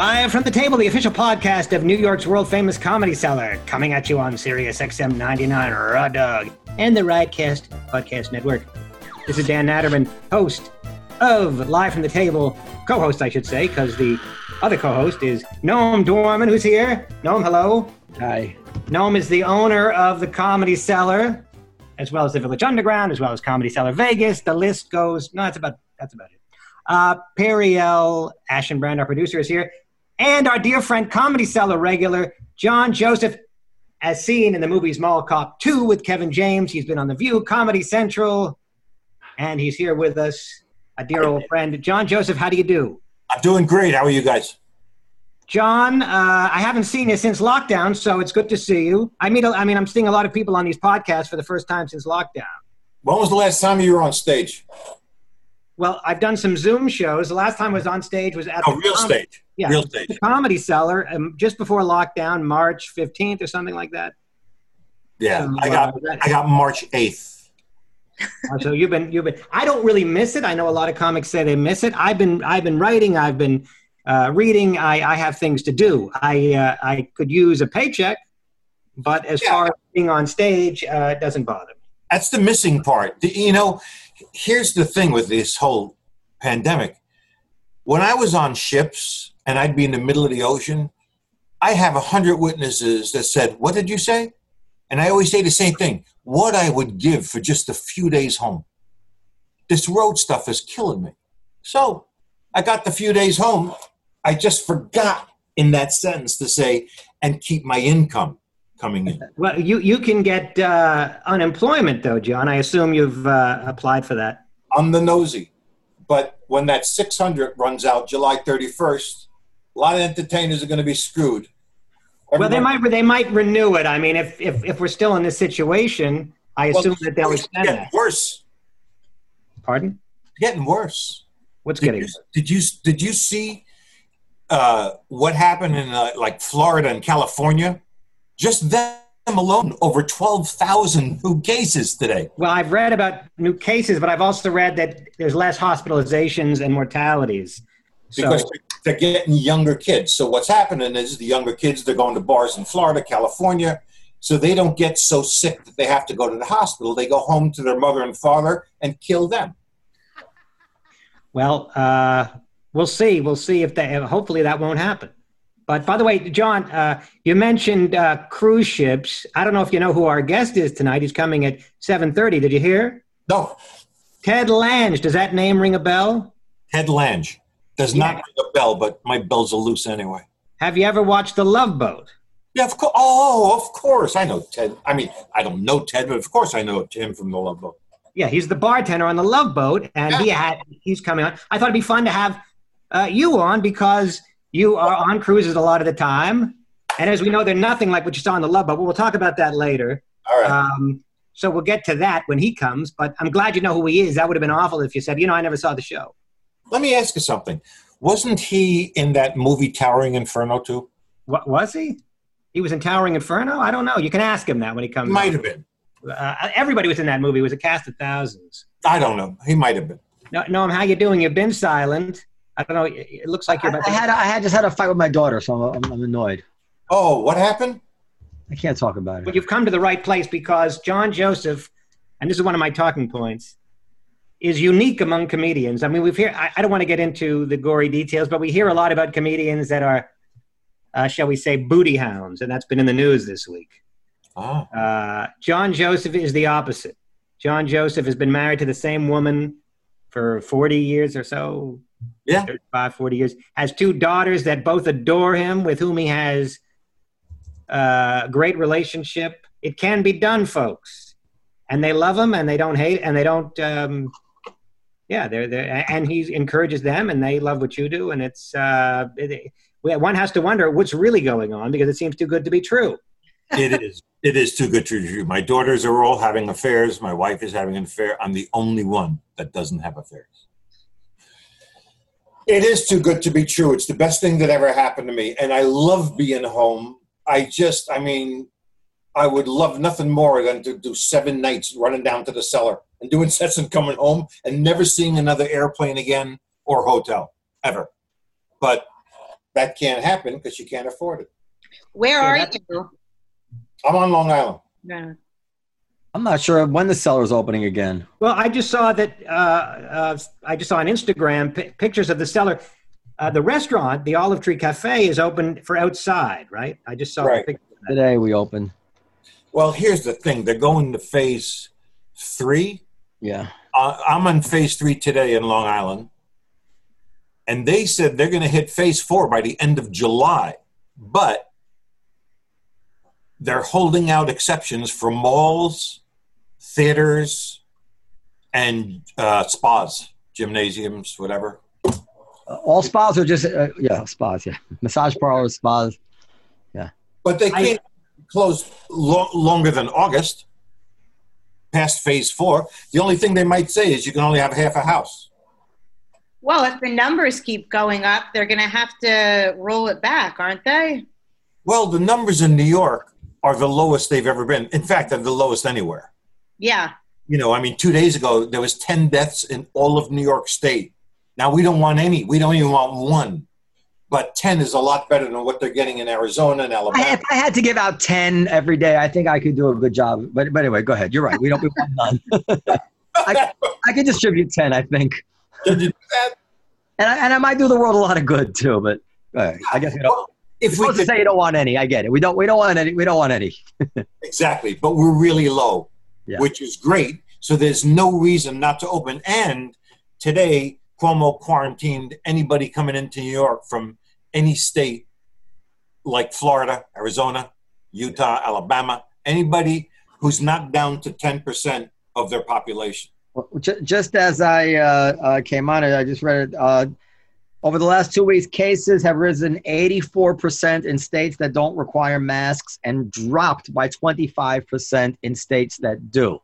Live from the Table, the official podcast of New York's world famous comedy cellar, coming at you on Sirius XM 99 Raw Dog and the Riotcast Podcast Network. This is Dan Natterman, host of Live from the Table, co host, I should say, because the other co host is Noam Dworman, who's here. Noam, hello. Hi. Noam is the owner of the Comedy Cellar, as well as the Village Underground, as well as Comedy Cellar Vegas. The list goes, no, that's about, that's about it. Uh, Perry L. Ashenbrand, our producer, is here. And our dear friend, Comedy Cellar regular, John Joseph, as seen in the movies Mall Cop 2 with Kevin James. He's been on The View, Comedy Central, and he's here with us, a dear old friend. John Joseph, how do you do? I'm doing great. How are you guys? John, uh, I haven't seen you since lockdown, so it's good to see you. I mean, I mean, I'm seeing a lot of people on these podcasts for the first time since lockdown. When was the last time you were on stage? Well, I've done some Zoom shows. The last time I was on stage was at Oh, the real Com- stage. Yeah, Real stage. the Comedy Cellar, um, just before lockdown, March 15th or something like that. Yeah, So, I got uh, I got March 8th. Uh, so you've been you've been. I don't really miss it. I know a lot of comics say they miss it. I've been I've been writing. I've been uh, reading. I, I have things to do. I uh, I could use a paycheck, but as Yeah. far as being on stage, uh, it doesn't bother me. That's the missing part. The- You know, here's the thing with this whole pandemic. When I was on ships and I'd be in the middle of the ocean, I have a hundred witnesses that said, "What did you say?" And I always say the same thing: what I would give for just a few days home. This road stuff is killing me. So I got the few days home. I just forgot in that sentence to say, and keep my income coming in. Well, you you can get uh, unemployment though, John. I assume you've uh, applied for that. I'm the nosy. But when that 600 runs out July 31st, a lot of entertainers are going to be screwed. Well, they might they might renew it. I mean, if if, if we're still in this situation, I Well, assume that they'll extend getting that. worse. Pardon? It's getting worse. What's Did getting? you, did you did you see uh, what happened in uh, like Florida and California? Just them alone, over 12,000 new cases today. Well, I've read about new cases, but I've also read that there's less hospitalizations and mortalities. So, because they're getting younger kids. So what's happening is the younger kids they're going to bars in Florida, California, so they don't get so sick that they have to go to the hospital. They go home to their mother and father and kill them. well, uh, we'll see. We'll see if that. Hopefully, that won't happen. But by the way, John, uh, you mentioned uh, cruise ships. I don't know if you know who our guest is tonight. He's coming at 7:30. Did you hear? No, Ted Lange. Does that name ring a bell? Ted Lange does Yeah. not ring a bell, but my bells are loose anyway. Have you ever watched The Love Boat? Yeah, of course. Oh, of course. I know Ted. I mean, I don't know Ted, but of course I know him from the Love Boat. Yeah, he's the bartender on the Love Boat, and he had he's coming on. I thought it'd be fun to have uh, you on because you are on cruises a lot of the time, and as we know, they're nothing like what you saw on the Love Boat. But we'll talk about that later. All right. Um, so we'll get to that when he comes. But I'm glad you know who he is. That would have been awful if you said, you know, I never saw the show. Let me ask you something. Wasn't he in that movie Towering Inferno too? What was he? He was in Towering Inferno. I don't know. You can ask him that when he comes. He might have been. Uh, everybody was in that movie. It was a cast of thousands. I don't know. He might have been. No, Noam, how you doing? You've been silent. I don't know. It it looks like you're I, about I to. had I had just had a fight with my daughter, so I'm, I'm, I'm annoyed. Oh, what happened? I can't talk about it. But you've come to the right place because John Joseph, and this is one of my talking points, is unique among comedians. I mean, we've hear. I, I don't want to get into the gory details, but we hear a lot about comedians that are, uh, shall we say, booty hounds, and that's been in the news this week. Oh, Uh, John Joseph is the opposite. John Joseph has been married to the same woman for 40 years or so. Yeah. 35, 40 years. Has two daughters that both adore him, with whom he has uh, a great relationship. It can be done, folks. And they love him and they don't hate and they don't. Um, yeah, they're, they're, and he encourages them and they love what you do. And it's, uh, it, one has to wonder what's really going on because it seems too good to be true. it is. It is too good to be true. My daughters are all having affairs. My wife is having an affair. I'm the only one that doesn't have affairs. It is too good to be true. It's the best thing that ever happened to me. And I love being home. I just, I mean, I would love nothing more than to do seven nights running down to the cellar and doing sets and coming home and never seeing another airplane again or hotel ever. But that can't happen because you can't afford it. Where Yeah, are that's- you? I'm on Long Island. No. I'm not sure when the cellar's opening again. Well, I just saw that. Uh, uh, I just saw on Instagram pi pictures of the cellar. Uh, the restaurant, the Olive Tree Cafe, is open for outside, right? I just saw Right. the picture. that. Today we open. Well, here's the thing they're going to phase three. Yeah. Uh, I'm on phase three today in Long Island. And they said they're going to hit phase four by the end of July. But they're holding out exceptions for malls, theaters, and uh, spas, gymnasiums, whatever. Uh, all spas are just uh, yeah spas. Yeah, massage parlors, spas. Yeah. But they can't close lo- longer than August, past phase four. The only thing they might say is you can only have half a house. Well, if the numbers keep going up, they're going to have to roll it back, aren't they? Well, the numbers in New York are the lowest they've ever been. In fact, they're the lowest anywhere. Yeah. You know, I mean, two days ago there was ten deaths in all of New York State. Now we don't want any. We don't even want one. But ten is a lot better than what they're getting in Arizona and I, Alabama. if I had to give out ten every day, I think I could do a good job. But but anyway, go ahead. You're right. We don't we want none. I, I could distribute ten. I think, Did you do that? and I, and I might do the world a lot of good too. But uh, I guess we don't. Well, if You're we could, say you don't want any. I get it. We don't. We don't want any. We don't want any. exactly, but we're really low, Yeah. which is great. So there's no reason not to open. And today, Cuomo quarantined anybody coming into New York from any state like Florida, Arizona, Utah, Alabama, anybody who's not down to 10% of their population. Well, ju- Just as I uh, uh, came on it, I just read it. Uh, over the last two weeks, cases have risen 84% in states that don't require masks and dropped by 25% in states that do.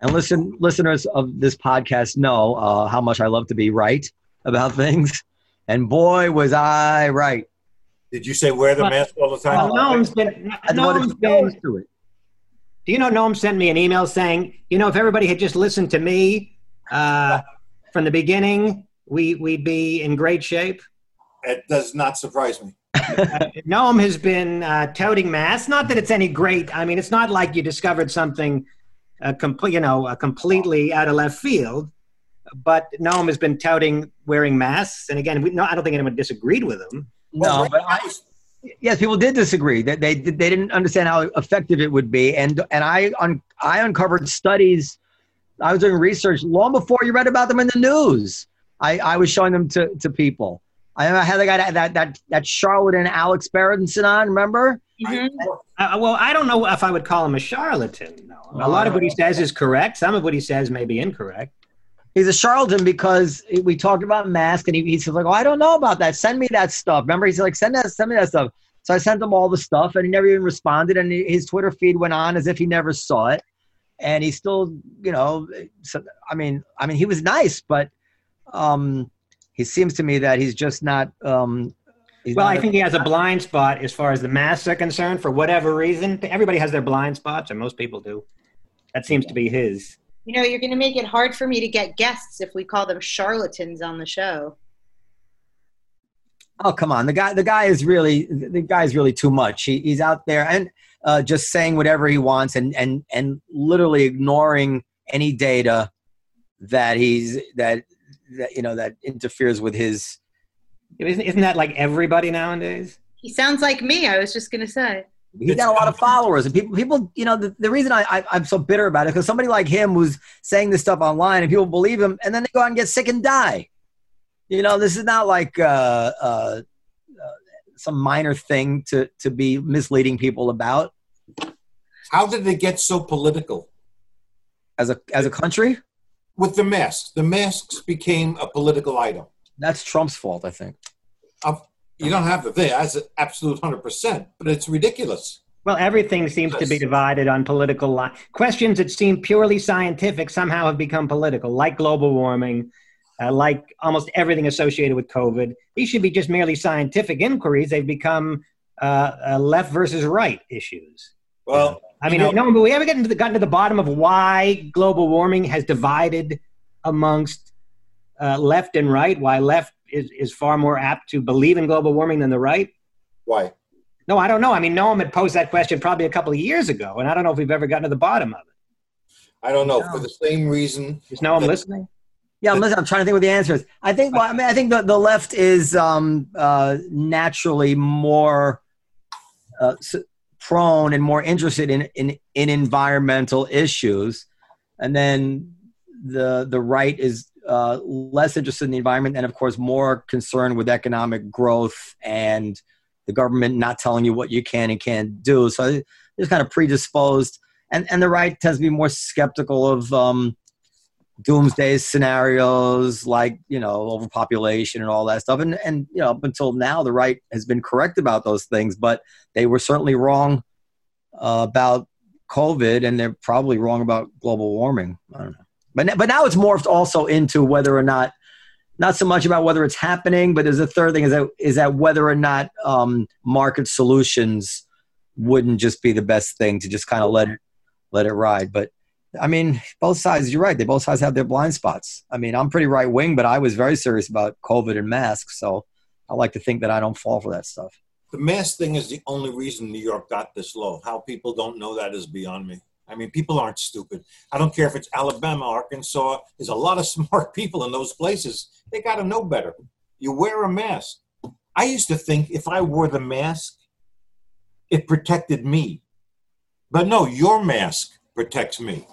And listen, listeners of this podcast know uh, how much I love to be right about things. And boy, was I right. Did you say wear the Well- mask all the time? Well, Noam's been, I wanted Noam's to been, into it. do you know Noam sent me an email saying, you know, if everybody had just listened to me uh, from the beginning, we, we'd be in great shape. It does not surprise me. Noam has been uh, touting masks. Not that it's any great. I mean, it's not like you discovered something, uh, complete, you know, uh, completely out of left field. But Noam has been touting wearing masks, and again, we, no, I don't think anyone disagreed with him. No, right but I, Yes, people did disagree. That they they didn't understand how effective it would be, and and I un, I uncovered studies. I was doing research long before you read about them in the news. I, I was showing them to, to people. I had the guy that that that, that charlatan Alex Berenson on. Remember? Mhm. Uh, well, I don't know if I would call him a charlatan. No. A lot of what he says is correct. Some of what he says may be incorrect. He's a charlatan because we talked about masks, and he, he says like, "Oh, I don't know about that. Send me that stuff." Remember, he's like, "Send that, send me that stuff." So I sent him all the stuff, and he never even responded. And his Twitter feed went on as if he never saw it, and he still, you know, so, I mean, I mean, he was nice, but um, he seems to me that he's just not. Um, he's Well, not I think he has a blind spot as far as the masks are concerned. For whatever reason, everybody has their blind spots, and most people do. That seems to be his. You know, you're going to make it hard for me to get guests if we call them charlatans on the show. Oh come on, the guy the guy is really the guy is really too much. He, he's out there and uh, just saying whatever he wants and and and literally ignoring any data that he's that that you know that interferes with his. Isn't, isn't that like everybody nowadays? He sounds like me. I was just going to say. He's got a lot of followers and people people you know the, the reason I, I I'm so bitter about it because somebody like him was saying this stuff online and people believe him and then they go out and get sick and die. You know this is not like uh, uh, uh, some minor thing to to be misleading people about. How did it get so political? as a as a country With the masks. The masks became a political item. that's trump's fault i think You don't have to think that's an absolute hundred percent, but it's ridiculous. Well, everything seems to be divided on political li- questions that seem purely scientific somehow have become political, like global warming, uh, like almost everything associated with COVID. These should be just merely scientific inquiries. They've become uh, uh, left versus right issues. Well, I mean, You know- no, but we haven't gotten to, the, gotten to the bottom of why global warming has divided amongst uh, left and right. Why left is, is far more apt to believe in global warming than the right. why? No, I don't know. I mean, Noam had posed that question probably a couple of years ago, and I don't know if we've ever gotten to the bottom of it. I don't know. No. For the same reason, Is Noam But- listening? Yeah, I'm, listening. I'm trying to think what the answer is. I think. Well, I mean, I think the, the left is um, uh, naturally more uh, s- prone and more interested in, in in environmental issues, and then the the right is uh, less interested in the environment, and of course more concerned with economic growth and the government not telling you what you can and can't do. So just kind of predisposed, and and the right tends to be more skeptical of. Um, doomsday scenarios like you know overpopulation and all that stuff. And and you know up until now the right has been correct about those things but they were certainly wrong uh, about covid and they're probably wrong about global warming. I don't know. But but now it's morphed also into whether or not not so much about whether it's happening but there's a third thing is that is that whether or not um, market solutions wouldn't just be the best thing to just kind of let let it ride. But I mean, both sides, you're right. They both sides have their blind spots. I mean, I'm pretty right wing, but I was very serious about COVID and masks. So I like to think that I don't fall for that stuff. the mask thing is the only reason New York got this low. How people don't know that is beyond me. I mean, people aren't stupid. I don't care if it's Alabama, Arkansas. There's a lot of smart people in those places. They got to know better. You wear a mask. I used to think if I wore the mask, it protected me. But no, your mask protects me.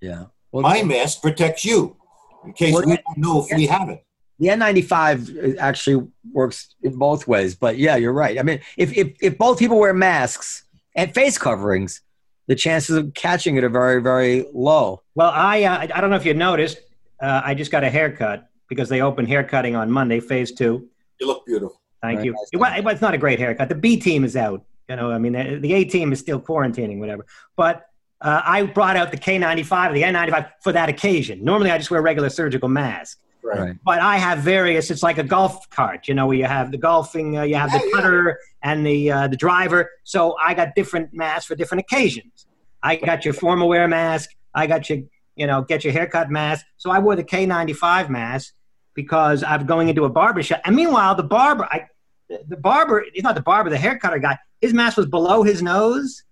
Yeah. Well, My mask protects you in case Well, we don't know if we have it. the N95 actually works in both ways. But yeah, you're right. I mean, if, if, if both people wear masks and face coverings, the chances of catching it are very, very low. Well, I uh, I don't know if you noticed. Uh, I just got a haircut because they opened haircutting on Monday, phase two. You look beautiful. Thank Very you. nice. It, wa- it was not a great haircut. The B team is out. You know, I mean, the, the A team is still quarantining, whatever. But uh, I brought out the K95, the N95 for that occasion. Normally, I just wear a regular surgical mask. Right. Right. But I have various. It's like a golf cart, you know, where you have the golfing, uh, you have the Yeah, yeah. putter and the uh, the driver. So I got different masks for different occasions. I got your formal wear mask. I got your, you know, get your haircut mask. So I wore the K95 mask because I'm going into a barber shop. And meanwhile, the barber, I, the barber, he's not the barber, the haircutter guy. His mask was below his nose,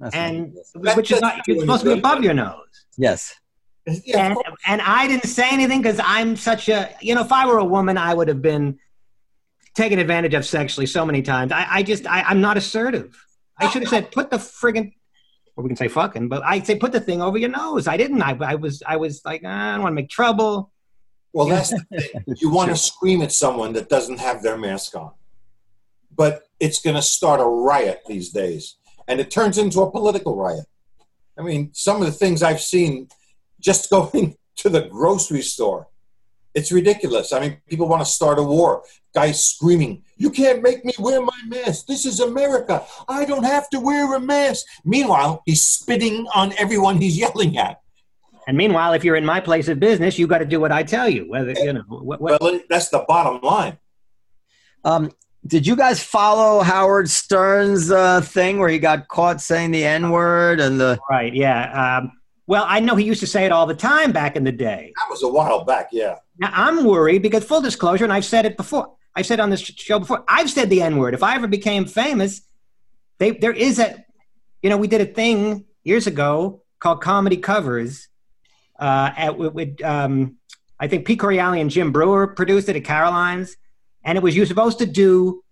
That's and That which is doesn't not do it's supposed to be above your nose. yes. Yeah, and and I didn't say anything because I'm such a you know if I were a woman I would have been taken advantage of sexually so many times. I, I just I, I'm not assertive. I should have said put the friggin' or we can say fucking, but I say put the thing over your nose. I didn't. I, I was I was like "Ah, I don't want to make trouble. Well, that's the thing. You want to scream at someone that doesn't have their mask on. But it's going to start a riot these days. And it turns into a political riot. I mean, some of the things I've seen just going to the grocery store, it's ridiculous. I mean, people want to start a war. Guys screaming, You can't make me wear my mask. This is America. I don't have to wear a mask. Meanwhile, he's spitting on everyone he's yelling at. And meanwhile, if you're in my place of business, you got to do what I tell you. Whether you know what, what Well, that's the bottom line. Um, did you guys follow Howard Stern's uh, thing where he got caught saying the N word and the right? Yeah. Um, well, I know he used to say it all the time back in the day. That was a while back, yeah. Now I'm worried because full disclosure, and I've said it before. I've said on this show before. I've said the N word. If I ever became famous, they there is a, you know, we did a thing years ago called comedy covers. Uh, at with, with um, I think Pete Correale and Jim Breuer produced it at Caroline's, and it was you were supposed to do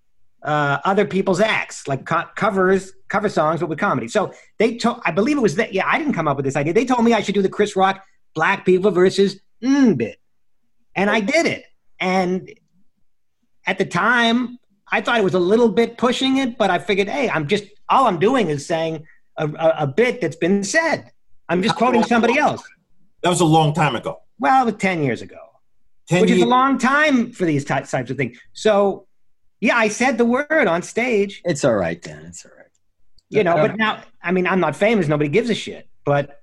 uh, other people's acts like co- covers, cover songs, but with comedy. So they told, I believe it was that. Yeah, I didn't come up with this idea. They told me I should do the Chris Rock black people versus mm bit, and I did it. And at the time, I thought it was a little bit pushing it, but I figured, hey, I'm just all I'm doing is saying a, a, a bit that's been said. I'm just quoting somebody else. That was a long time ago. Well, it was ten years ago, 10 which is a long time for these types of things. So Yeah, I said the word on stage. It's all right, Dan. It's all right. You know, Uh, but now, I mean, I'm not famous. Nobody gives a shit. But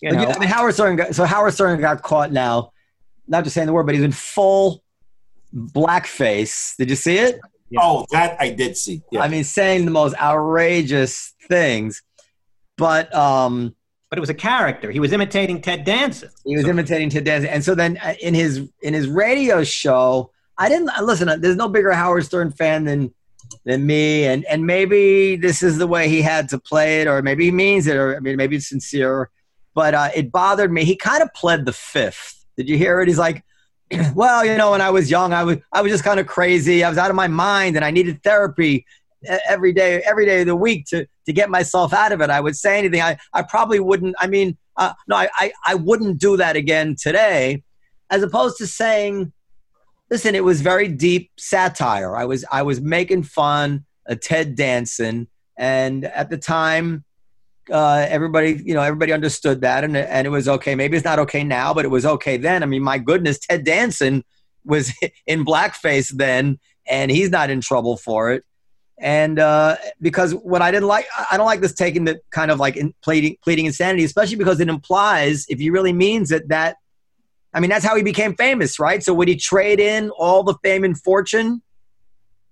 you know, you- I mean, Howard Stern. Got, so Howard Stern got caught now. Not just saying the word, but he's in full blackface. Did you see it? Yeah. Oh, that I did see. Yeah. I mean, saying the most outrageous things. But um, but it was a character. He was imitating Ted Danson. he was imitating Ted Danson, and so then uh, in his in his radio show, I didn't listen. uh, There's no bigger Howard Stern fan than than me, and and maybe this is the way he had to play it, or maybe he means it, or I mean, maybe it's sincere. But uh, it bothered me. He kind of pled the fifth. Did you hear it? He's like, well, you know, when I was young, I was I was just kind of crazy. I was out of my mind, and I needed therapy every day, every day of the week to to get myself out of it. I would say anything. I I probably wouldn't. I mean, uh, no, I, I I wouldn't do that again today, as opposed to saying, listen, it was very deep satire. I was I was making fun of Ted Danson, and at the time. Uh, everybody, you know, everybody understood that, and and it was okay. Maybe it's not okay now, but it was okay then. I mean, my goodness, Ted Danson was in blackface then, and he's not in trouble for it. And uh, because what I didn't like, I don't like this taking the kind of like in pleading, pleading insanity, especially because it implies, if he really means it, that I mean that's how he became famous, right? So would he trade in all the fame and fortune?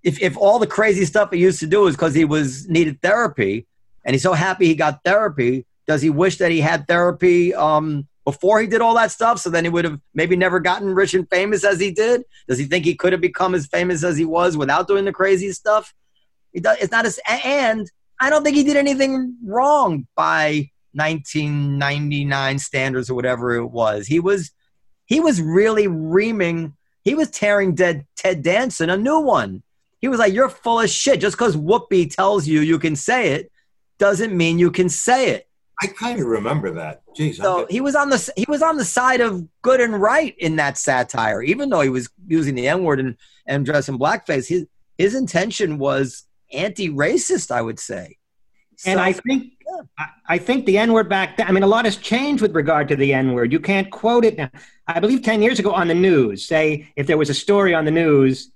If if all the crazy stuff he used to do is because he was needed therapy, and he's so happy he got therapy, does he wish that he had therapy um, before he did all that stuff? So then he would have maybe never gotten rich and famous as he did. Does he think he could have become as famous as he was without doing the crazy stuff? It does, it's not as and I don't think he did anything wrong by 1999 standards or whatever it was. He was he was really reaming. He was tearing dead Ted Danson a new one. He was like, "You're full of shit. Just because Whoopi tells you you can say it, doesn't mean you can say it." I kind of remember that. Jeez. So he was on the he was on the side of good and right in that satire, even though he was using the N word and and dressing blackface. His his intention was anti-racist, I would say. And I think I, I think the N word back then. I mean, a lot has changed with regard to the N word. You can't quote it now. I believe ten years ago on the news, say if there was a story on the news,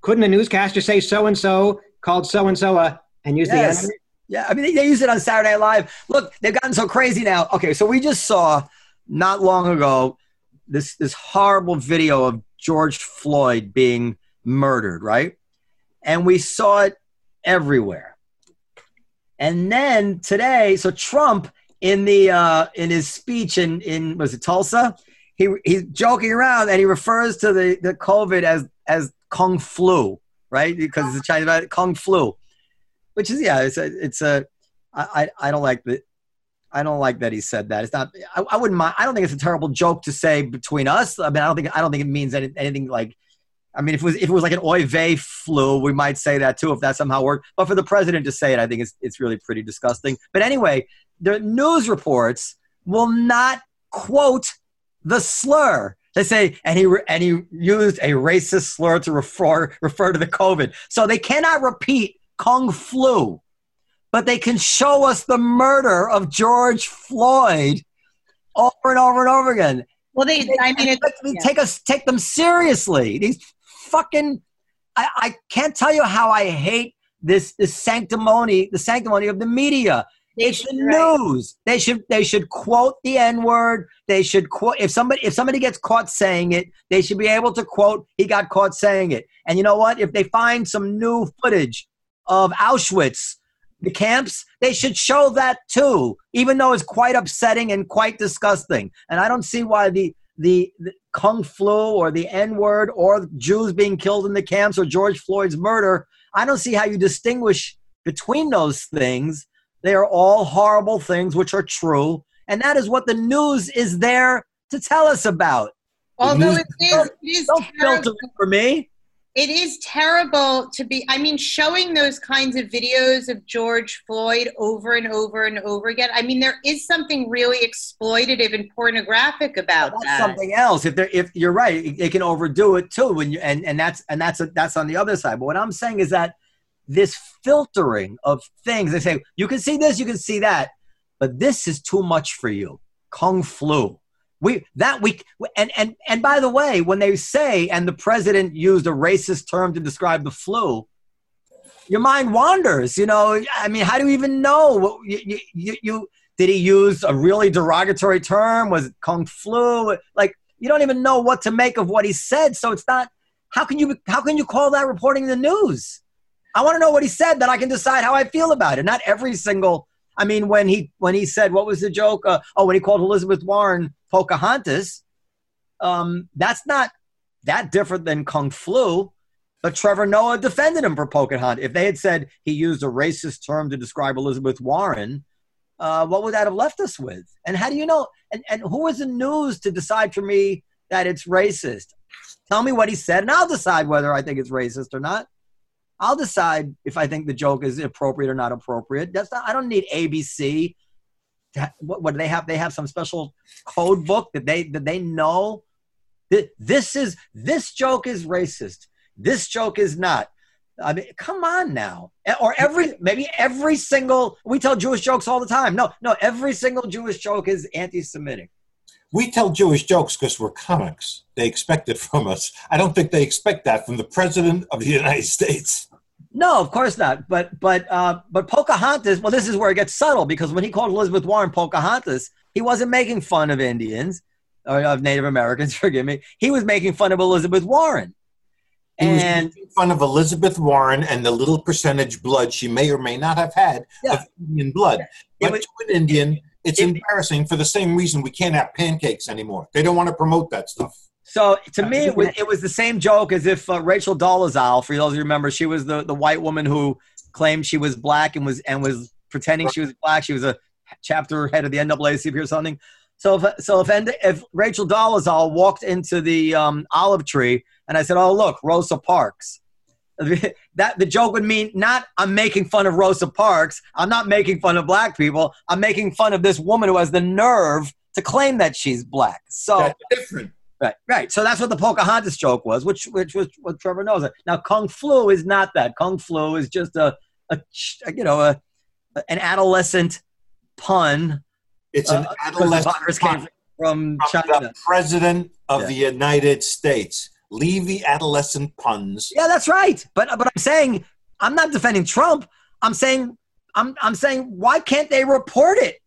couldn't a newscaster say so and so called so and so a and use Yes. the N word? Yeah, I mean, they, they use it on Saturday Night Live. Look, they've gotten so crazy now. Okay, so we just saw not long ago this this horrible video of George Floyd being murdered, right? And we saw it everywhere. And then today, so Trump in the uh, in his speech in in was it Tulsa, he he's joking around and he refers to the the COVID as as kung flu, right? Because it's a Chinese kung flu which is yeah, it's a it's a I I, I don't like the I don't like that he said that. It's not. I, I wouldn't mind. I don't think it's a terrible joke to say between us. I mean, I don't think I don't think it means any, anything like. I mean, if it was if it was like an oy vey flu, we might say that too if that somehow worked. But for the president to say it, I think it's it's really pretty disgusting. But anyway, the news reports will not quote the slur. They say, and he and he used a racist slur to refer refer to the COVID. So they cannot repeat kung flu, but they can show us the murder of George Floyd over and over and over again. Well, they, I mean, Let me yeah. take us take them seriously. These fucking I, I can't tell you how I hate this this sanctimony, the sanctimony of the media. It's the right. news. They should they should quote the N word. They should quote if somebody if somebody gets caught saying it, they should be able to quote he got caught saying it. And you know what? If they find some new footage of Auschwitz, the camps, they should show that too, even though it's quite upsetting and quite disgusting. And I don't see why the the, the kung flu or the N word or Jews being killed in the camps or George Floyd's murder. I don't see how you distinguish between those things. They are all horrible things which are true. And that is what the news is there to tell us about. although it is, it is Don't filter it for me. It is terrible to be i mean showing those kinds of videos of george floyd over and over and over again i mean there is something really exploitative and pornographic about that's that something else. If they're if you're right, they can overdo it too. When you and and that's and that's a, that's on the other side. But what I'm saying is that this filtering of things, they say you can see this, you can see that, but this is too much for you. Kung flu. We that we and and and by the way, when they say and the president used a racist term to describe the flu, your mind wanders. You know, I mean, how do you even know? You, you, you did he use a really derogatory term? Was it kung flu? Like you don't even know what to make of what he said. So it's not. How can you how can you call that reporting the news? I want to know what he said that I can decide how I feel about it. Not every single. I mean, when he when he said what was the joke? Uh, oh, when he called Elizabeth Warren Pocahontas, um, that's not that different than kung flu. But Trevor Noah defended him for Pocahontas. If they had said he used a racist term to describe Elizabeth Warren, uh, what would that have left us with? And how do you know? And, and who is the news to decide for me that it's racist? Tell me what he said, and I'll decide whether I think it's racist or not. I'll decide if I think the joke is appropriate or not appropriate. That's not, I don't need ABC. what, what do they have? They have some special code book that they that they know. that This is this joke is racist. This joke is not. I mean, come on now. Or every maybe every single we tell Jewish jokes all the time. No, no, every single Jewish joke is anti-Semitic. We tell Jewish jokes because we're comics. They expect it from us. I don't think they expect that from the president of the United States. No, of course not. But but uh, but Pocahontas. Well, this is where it gets subtle because when he called Elizabeth Warren Pocahontas, he wasn't making fun of Indians or of Native Americans. Forgive me. He was making fun of Elizabeth Warren. He was making fun of Elizabeth Warren and the little percentage blood she may or may not have had yeah. of Indian blood. Yeah. But was, to an Indian, it's it, embarrassing for the same reason we can't have pancakes anymore. They don't want to promote that stuff. So to me, it was, it was the same joke as if uh, Rachel Dolezal, for those of you remember, she was the, the white woman who claimed she was black and was and was pretending she was black. She was a chapter head of the NAACP or something. So if so if if Rachel Dolezal walked into the um, olive tree and I said, "Oh look, Rosa Parks," that the joke would mean not I'm making fun of Rosa Parks. I'm not making fun of black people. I'm making fun of this woman who has the nerve to claim that she's black. So that's different. Right, right. So that's what the Pocahontas joke was, which which was what Trevor knows. It. Now Kung Flu is not that. Kung Flu is just a, a you know a an adolescent pun it's an uh, adolescent came from, China. The president of yeah. the United States. Leave the adolescent puns. Yeah, that's right. But but I'm saying I'm not defending Trump. I'm saying I'm I'm saying why can't they report it?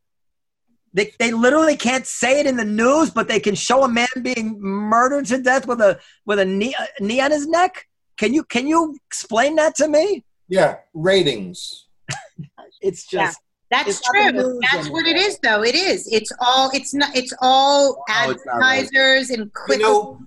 They, they literally can't say it in the news, but they can show a man being murdered to death with a with a knee, a knee on his neck. Can you can you explain that to me? Yeah, ratings. it's just that's true. That's anymore. what it is, though. It is. It's all. It's not. It's all oh, advertisers and quick. You know,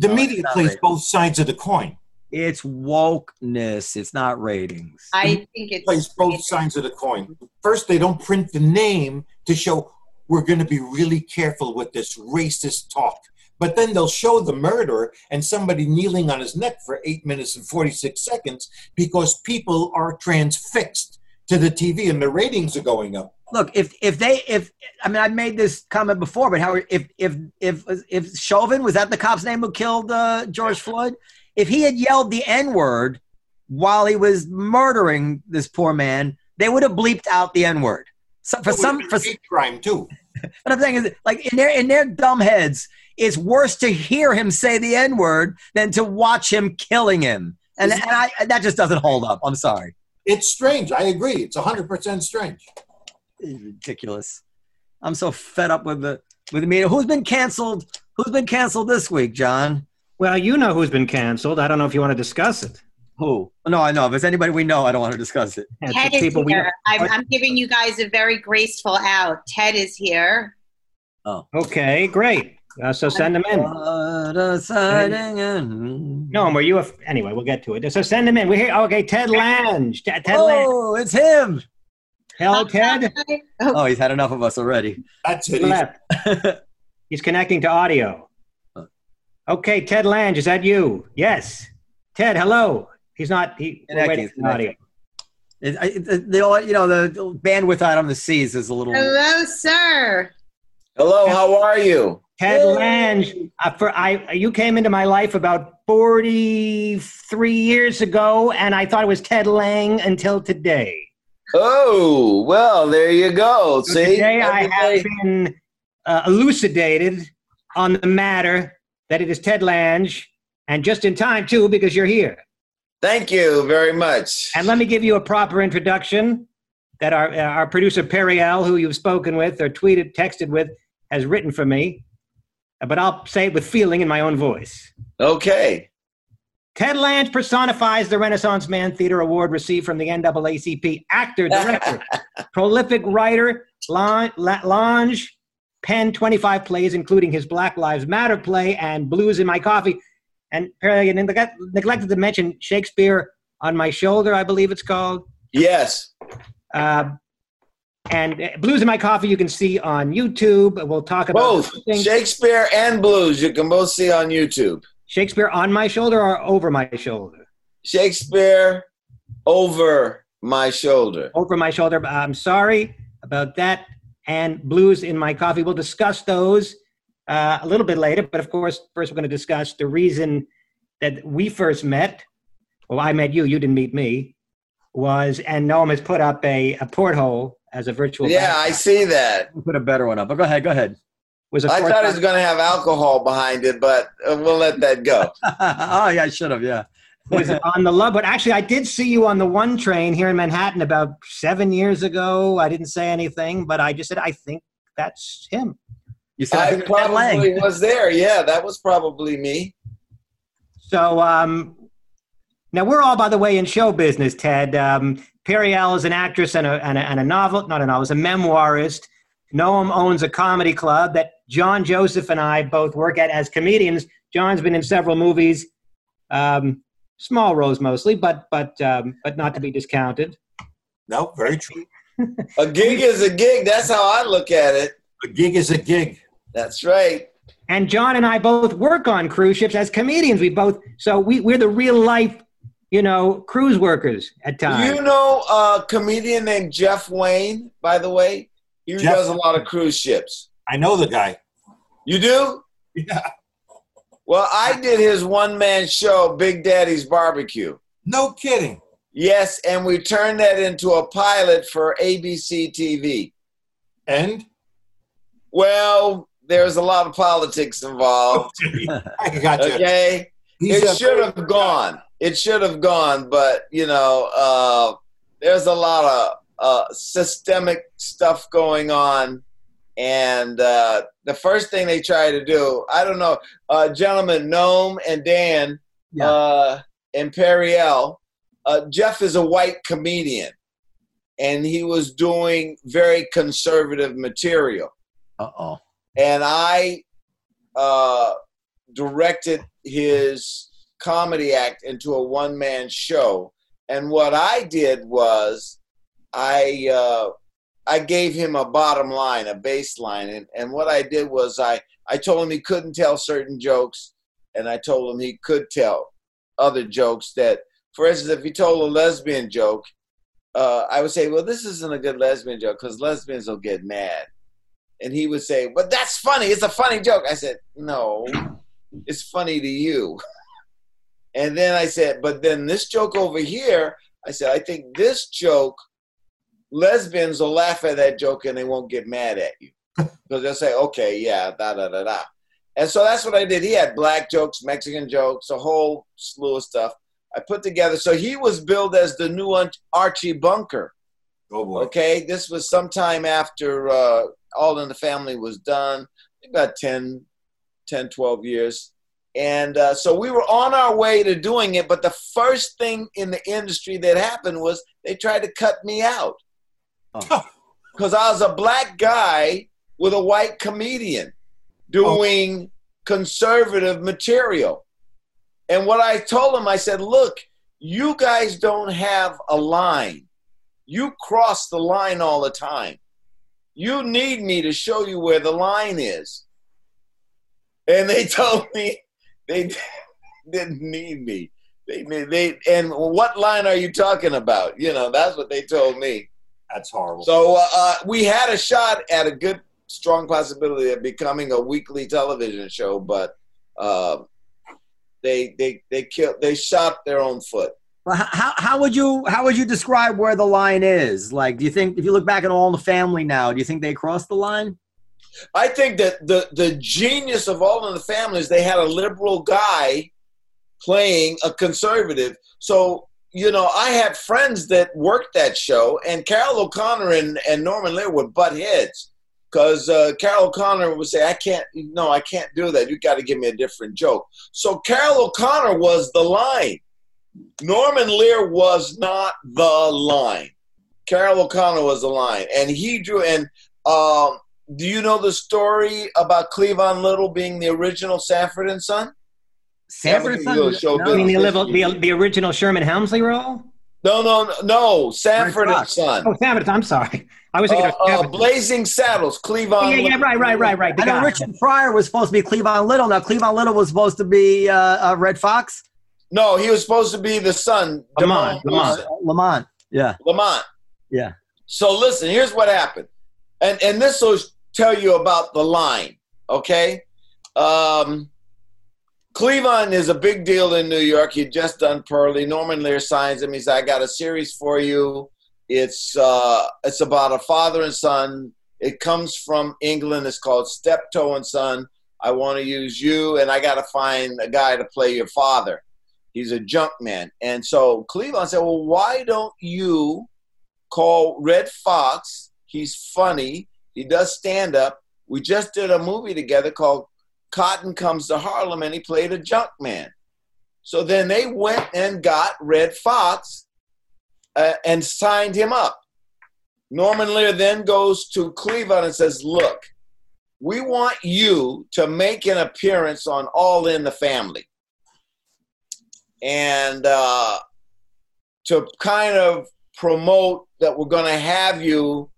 the no, media plays ratings. both sides of the coin. It's wokeness. It's not ratings. I think it plays both sides of the coin. First, they don't print the name to show we're going to be really careful with this racist talk. But then they'll show the murderer and somebody kneeling on his neck for eight minutes and 46 seconds because people are transfixed to the TV and the ratings are going up. Look, if if they if I mean I made this comment before, but how if if if if Chauvin was that the cop's name who killed uh, George Floyd, if he had yelled the N word while he was murdering this poor man, they would have bleeped out the N word. So for some for crime too. But I'm saying is like in their in their dumb heads, it's worse to hear him say the N word than to watch him killing him, and, and I, that just doesn't hold up. I'm sorry. It's strange. I agree. It's 100% strange. It's ridiculous. I'm so fed up with the with the media. Who's been canceled? Who's been canceled this week, John? Well, you know who's been canceled. I don't know if you want to discuss it. Who? No, I know. If it's anybody we know, I don't want to discuss it. Ted is here. I'm, I'm giving you guys a very graceful out. Ted is here. Oh. Okay, great. Uh, so send them in. No, were you? A, anyway, we'll get to it. So send them in. We're here. Okay, Ted Lange. Ted oh, Lange. it's him. Hello, Ted. Oh, he's had enough of us already. That's it. He's connecting to audio. Okay, Ted Lange, is that you? Yes. Ted, hello. He's not. He, waiting for audio. It, it, the, you know, the bandwidth out on the seas is a little. Hello, sir. Hello, how are you? Ted Lange, uh, for I, you came into my life about 43 years ago, and I thought it was Ted Lang until today. Oh, well, there you go. So See, today I have been uh, elucidated on the matter that it is Ted Lange, and just in time too, because you're here. Thank you very much. And let me give you a proper introduction that our, our producer Periel, who you've spoken with or tweeted, texted with, has written for me. But I'll say it with feeling in my own voice. Okay. Ted Lange personifies the Renaissance Man Theater Award received from the NAACP. Actor, director, prolific writer, Lange, Lange penned 25 plays, including his Black Lives Matter play and Blues in My Coffee. And apparently, neglected to mention Shakespeare on My Shoulder, I believe it's called. Yes. Uh, and uh, Blues in My Coffee you can see on YouTube. We'll talk about both Shakespeare and Blues. You can both see on YouTube. Shakespeare on my shoulder or over my shoulder? Shakespeare over my shoulder. Over my shoulder. I'm sorry about that. And Blues in My Coffee. We'll discuss those uh, a little bit later. But of course, first we're going to discuss the reason that we first met. Well, I met you, you didn't meet me. Was, and Noam has put up a, a porthole as a virtual. Yeah, background. I see that. We'll put a better one up. But go ahead, go ahead. Was I thought it was going to have alcohol behind it, but uh, we'll let that go. oh yeah, I should have. Yeah. was on the love, but actually, I did see you on the one train here in Manhattan about seven years ago. I didn't say anything, but I just said I think that's him. You said I, I probably was there. Yeah, that was probably me. So um, now we're all, by the way, in show business. Ted um, Periel is an actress and a, and a, and a novel, not a novelist, a memoirist. Noam owns a comedy club that John Joseph and I both work at as comedians. John's been in several movies, um, small roles mostly, but but um, but not to be discounted. No, very true. a gig is a gig. That's how I look at it. A gig is a gig. That's right. And John and I both work on cruise ships as comedians. We both so we we're the real life, you know, cruise workers at times. You know a comedian named Jeff Wayne, by the way? He Jeff, does a lot of cruise ships. I know the guy. You do? Yeah. Well, I did his one man show, Big Daddy's Barbecue. No kidding. Yes, and we turned that into a pilot for ABC TV. And? Well, there's a lot of politics involved. I got you. Okay? He's it should have gone. It should have gone, but, you know, uh, there's a lot of uh, systemic stuff going on. And uh, the first thing they try to do, I don't know, uh, gentlemen, Noam and Dan yeah. uh, and Periel, uh, Jeff is a white comedian, and he was doing very conservative material. Uh oh. And I uh, directed his comedy act into a one man show. And what I did was I uh, I gave him a bottom line, a baseline, and, and what I did was I I told him he couldn't tell certain jokes, and I told him he could tell other jokes that, for instance, if he told a lesbian joke, uh, I would say, well, this isn't a good lesbian joke because lesbians will get mad, and he would say, but that's funny. It's a funny joke. I said, no, it's funny to you. And then I said, but then this joke over here, I said, I think this joke lesbians will laugh at that joke and they won't get mad at you because they'll say, okay, yeah, da da da da. And so that's what I did. He had black jokes, Mexican jokes, a whole slew of stuff. I put together. So he was billed as the new Archie Bunker. Oh boy. Okay, this was sometime after uh, All in the Family was done, about 10, 10 12 years. And uh, so we were on our way to doing it, but the first thing in the industry that happened was they tried to cut me out. Because I was a black guy with a white comedian doing oh. conservative material. And what I told them, I said, look, you guys don't have a line. You cross the line all the time. You need me to show you where the line is. And they told me they didn't need me. They, they, and what line are you talking about? You know, that's what they told me. That's horrible. So uh, uh, we had a shot at a good, strong possibility of becoming a weekly television show, but uh, they they they killed they shot their own foot. Well, how, how would you how would you describe where the line is? Like, do you think if you look back at All in the Family now, do you think they crossed the line? I think that the the genius of All in the Family is they had a liberal guy playing a conservative. So you know, I had friends that worked that show, and Carroll O'Connor and, and Norman Lear would butt heads because uh, Carroll O'Connor would say, "I can't, no, I can't do that. You got to give me a different joke." So Carroll O'Connor was the line. Norman Lear was not the line. Carroll O'Connor was the line, and he drew. And um, do you know the story about Cleavon Little being the original Sanford and Son? Sanford Sanford and Son? no, I mean, the, no. the, the original Sherman Hemsley role? No, no, no, no. Sanford and Son. Oh, Savage. I'm sorry. I was Uh, thinking of uh, Blazing Saddles, Cleavon. Oh, yeah, yeah, right, right, right, right. The I know. Richard Pryor was supposed to be Cleavon Little. Now Cleavon Little was supposed to be uh, uh, Redd Foxx. No, he was supposed to be the son. Lamont, Lamont. Uh, Lamont. Yeah. Lamont. Yeah. So listen, here's what happened, and and this will tell you about the line. Okay, um, Cleavon is a big deal in New York. He'd just done Purlie. Norman Lear signs him. He said, "I got a series for you. It's uh, it's about a father and son. It comes from England. It's called Steptoe and Son. I want to use you, and I got to find a guy to play your father. He's a junk man." And so Cleavon said, "Well, why don't you?" call Redd Foxx. He's funny. He does stand up. We just did a movie together called Cotton Comes to Harlem, and he played a junk man. So then they went and got Redd Foxx uh, and signed him up. Norman Lear then goes to Cleavon and says, Look, we want you to make an appearance on All in the Family. And uh, to kind of promote that we're going to have you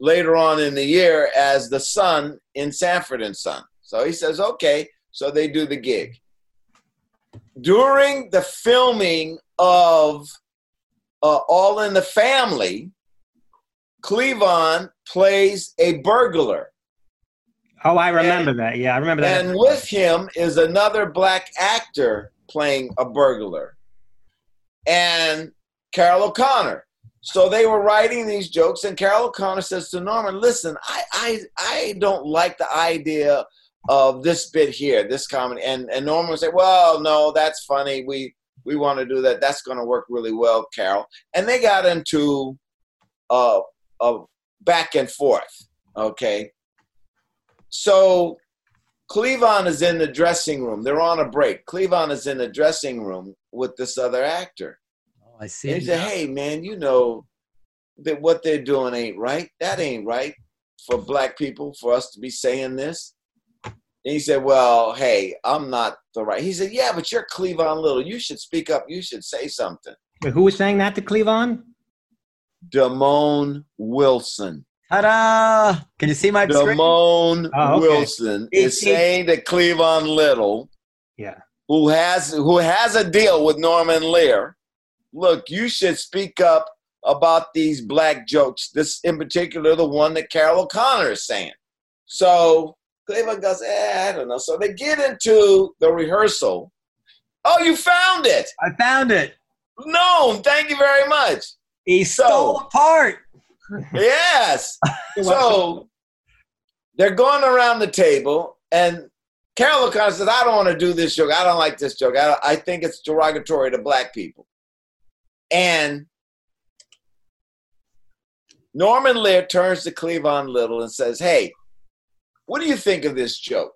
later on in the year as the son in Sanford and Son. So he says, okay. So they do the gig. During the filming of uh, All in the Family, Cleavon plays a burglar. Oh, I remember that. Yeah, I remember that. And with him is another black actor playing a burglar. And Carroll O'Connor. So they were writing these jokes, and Carroll O'Connor says to Norman, "Listen, I, I, I don't like the idea of this bit here, this comedy." And and Norman would say, "Well, no, that's funny. We we want to do that. That's going to work really well, Carroll." And they got into uh, a back and forth. Okay, so Cleavon is in the dressing room. They're on a break. Cleavon is in the dressing room with this other actor. I see. And he said, "Hey, man, you know that what they're doing ain't right. That ain't right for black people for us to be saying this." And he said, "Well, hey, I'm not the right." He said, "Yeah, but you're Cleavon Little. You should speak up. You should say something." Wait, who was saying that to Cleavon? Demond Wilson. Ta-da! Can you see my screen? Demond Oh, okay. Wilson He- is he- saying to Cleavon Little, Yeah. who has who has a deal with Norman Lear, look, you should speak up about these black jokes. This in particular, the one that Carroll O'Connor is saying. So Cleavon goes, eh, I don't know. So they get into the rehearsal. Oh, you found it. I found it. No, thank you very much. He So- stole apart. Yes. so they're going around the table, and Carroll O'Connor says, I don't want to do this joke. I don't like this joke. I, I think it's derogatory to black people. And Norman Lear turns to Cleavon Little and says, Hey, what do you think of this joke?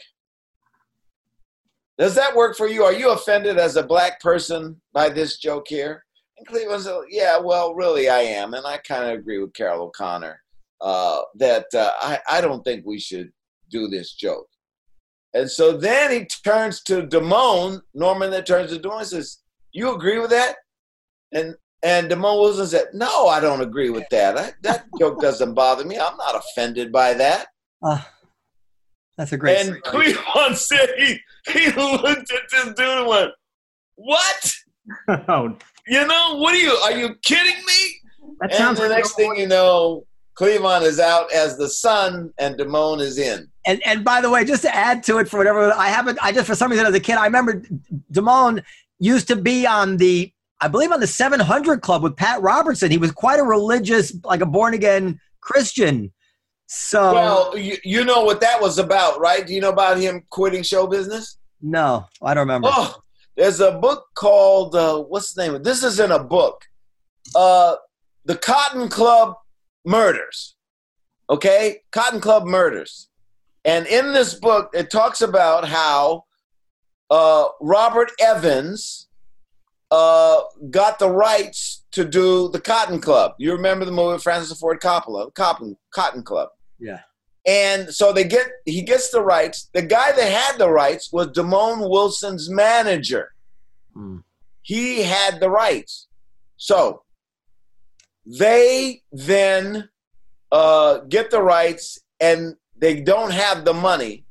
Does that work for you? Are you offended as a black person by this joke here? And Cleavon said, Yeah, well, really, I am. And I kind of agree with Carroll O'Connor uh, that uh, I, I don't think we should do this joke. And so then he turns to Demond, Norman that turns to Demond and says, You agree with that? And and Demond Wilson said, No, I don't agree with that. I, that joke doesn't bother me. I'm not offended by that. Ah, that's a great. and story. Cleavon said he, he looked at this dude and went, What? oh, You know, what are you? Are you kidding me? that sounds And the like next thing you know, Cleavon is out as the son, and Demond is in. And and by the way, just to add to it for whatever I haven't, I just for some reason as a kid, I remember Demond used to be on the, I believe on the 700 Club with Pat Robertson. He was quite a religious, like a born again Christian. So Well, you, you know what that was about, right? Do you know about him quitting show business? no, I don't remember. Oh, there's a book called uh, what's the name? of This isn't a book. Uh, the Cotton Club Murders. Okay, Cotton Club Murders, and in this book it talks about how uh, Robert Evans uh, got the rights to do the Cotton Club. You remember the movie Francis Ford Coppola, Cotton Cotton Club. Yeah. And so they get he gets the rights. The guy that had the rights was Demond Wilson's manager. Hmm. He had the rights. So they then uh, get the rights and they don't have the money.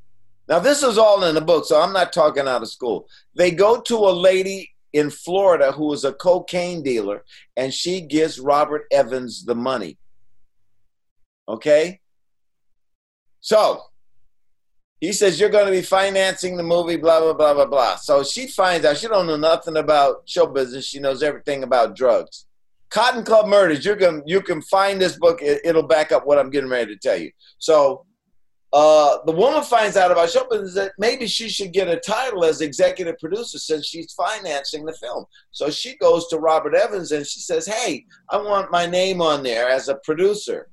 Now this is all in the book, so I'm not talking out of school. They go to a lady in Florida who is a cocaine dealer, and she gives Robert Evans the money. Okay? So he says, You're going to be financing the movie, blah, blah, blah, blah, blah. So she finds out she don't know nothing about show business. She knows everything about drugs. Cotton Club Murders, you can you can find this book. It, it'll back up what I'm getting ready to tell you. So uh, the woman finds out about business that maybe she should get a title as executive producer since she's financing the film. So she goes to Robert Evans and she says, "Hey, I want my name on there as a producer."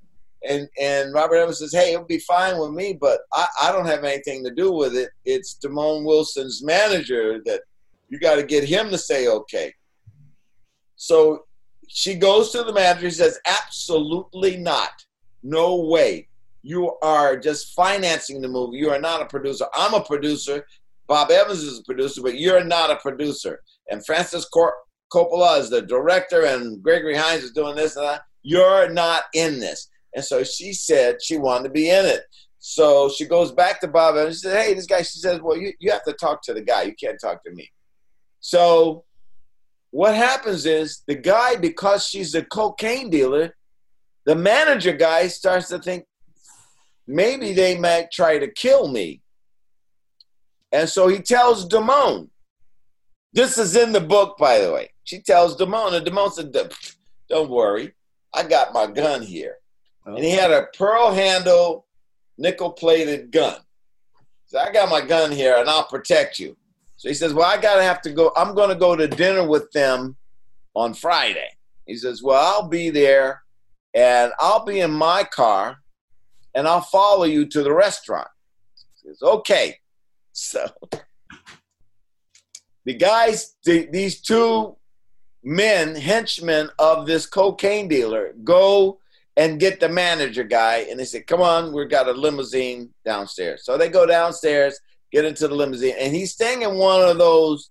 And and Robert Evans says, "Hey, it'll be fine with me, but I, I don't have anything to do with it. It's Demond Wilson's manager that you got to get him to say okay." So she goes to the manager. He says, "Absolutely not. No way. You are just financing the movie. You are not a producer. I'm a producer. Bob Evans is a producer, but you're not a producer. And Francis Cor- Coppola is the director, and Gregory Hines is doing this and that. You're not in this." And so she said she wanted to be in it. So she goes back to Bob Evans. She said, "Hey, this guy." She says, "Well, you, you have to talk to the guy. You can't talk to me." So what happens is the guy, because she's a cocaine dealer, the manager guy starts to think maybe they might try to kill me. And so he tells Demond, this is in the book, by the way. She tells Demond, and said, Don't worry, I got my gun here. And he had a pearl handle, nickel plated gun. So I got my gun here and I'll protect you. So he says, Well, I gotta have to go. I'm gonna go to dinner with them on Friday. He says, Well, I'll be there and I'll be in my car and I'll follow you to the restaurant. He says, Okay. So the guys, the, these two men, henchmen of this cocaine dealer, go and get the manager guy and they say, Come on, we've got a limousine downstairs. So they go downstairs get into the limousine, and he's staying in one of those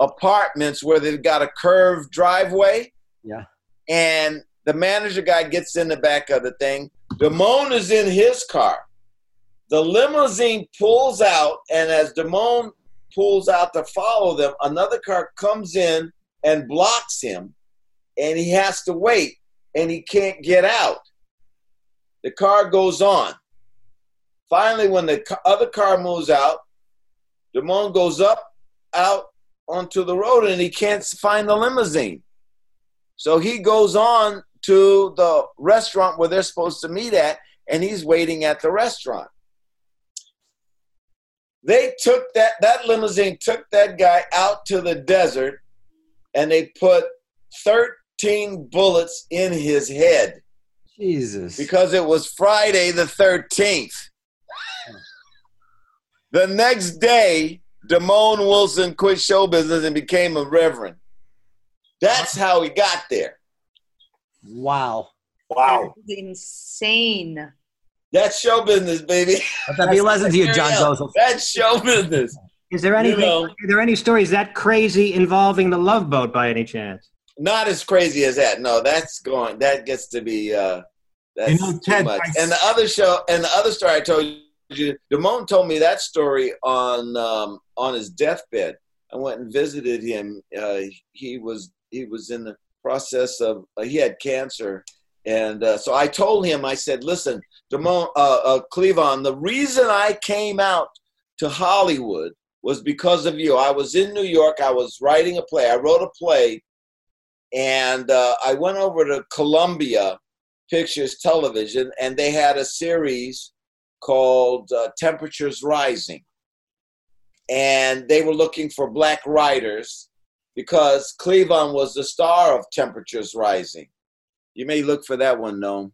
apartments where they've got a curved driveway. Yeah. And the manager guy gets in the back of the thing. Demond is in his car. The limousine pulls out, and as Demond pulls out to follow them, another car comes in and blocks him, and he has to wait, and he can't get out. The car goes on. Finally, when the other car moves out, Demond goes up out onto the road and he can't find the limousine. So he goes on to the restaurant where they're supposed to meet at, and he's waiting at the restaurant. They took that that limousine took that guy out to the desert, and they put 13 bullets in his head Jesus. because it was Friday the 13th. The next day, Demond Wilson quit show business and became a reverend. That's how he got there. Wow. Wow. insane. That's show business, baby. Let that be a lesson to you, John Joseph. That's show business. Is there anything? know- Are there any stories that crazy involving the Love Boat by any chance? Not as crazy as that. No, that's going. That gets to be. Uh, that's You know, too Ted, much. I- And the other show, and the other story I told you, Demond told me that story on um, on his deathbed. I went and visited him. Uh, he was he was in the process of uh, he had cancer, and uh, so I told him. I said, "Listen, Demond, uh, uh, Cleavon, the reason I came out to Hollywood was because of you. I was in New York. I was writing a play. I wrote a play, and uh, I went over to Columbia Pictures Television, and they had a series called uh, Temperatures Rising. And they were looking for black writers because Cleavon was the star of Temperatures Rising. You may look for that one, Noam.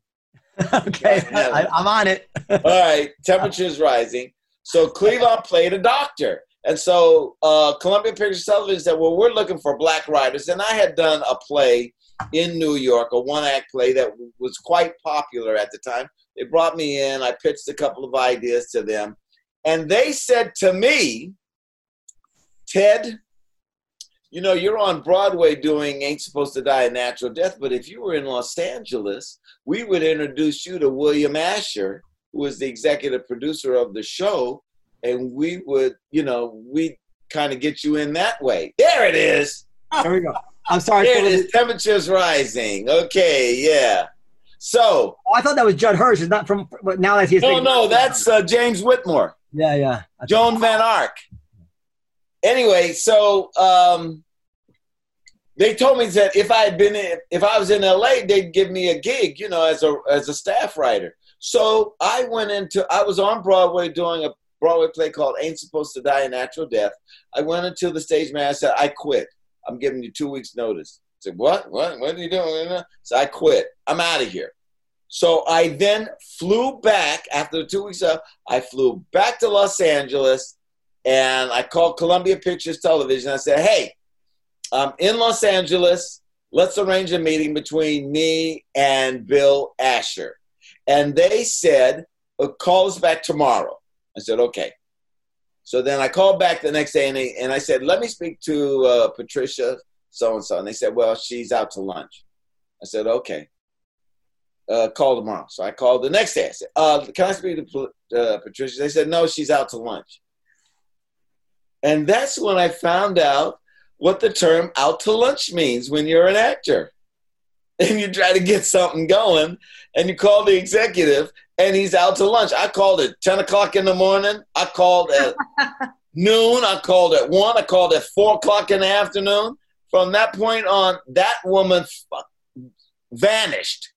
okay, I, I'm on it. All right, Temperatures Rising. So Cleavon played a doctor. And so uh, Columbia Pictures Television said, well, we're looking for black writers. And I had done a play in New York, a one act play that was quite popular at the time. They brought me in, I pitched a couple of ideas to them. And they said to me, Ted, you know, you're on Broadway doing Ain't Supposed to Die a Natural Death, but if you were in Los Angeles, we would introduce you to William Asher, who was the executive producer of the show, and we would, you know, we kind of get you in that way. There it is. There we go. I'm sorry. There it is. Temperatures rising. Okay, yeah. So. Oh, I thought that was Judd Hirsch. It's not from. But now that he's. No, no, that's uh, James Whitmore. Yeah, yeah. Joan Van Ark. Anyway, so um, they told me that if I had been in, if I was in LA, they'd give me a gig, you know, as a as a staff writer. So I went into I was on Broadway doing a Broadway play called Ain't Supposed to Die a Natural Death. I went into the stage man. I said, I quit. I'm giving you two weeks notice. I said, what? What? What are you doing? So I quit. I'm out of here. So I then flew back after the two weeks up. I flew back to Los Angeles and I called Columbia Pictures Television. I said, hey, I'm in Los Angeles. Let's arrange a meeting between me and Bill Asher. And they said, uh, call us back tomorrow. I said, okay. So then I called back the next day and, they, and I said, let me speak to uh, Patricia so and so. And they said, well, she's out to lunch. I said, okay. Uh, call tomorrow. So I called the next day. I said, uh, can I speak to uh, Patricia? They said, no, she's out to lunch. And that's when I found out what the term out to lunch means when you're an actor. And you try to get something going and you call the executive and he's out to lunch. I called at 10 o'clock in the morning. I called at noon. I called at 1. I called at 4 o'clock in the afternoon. From that point on, that woman vanished.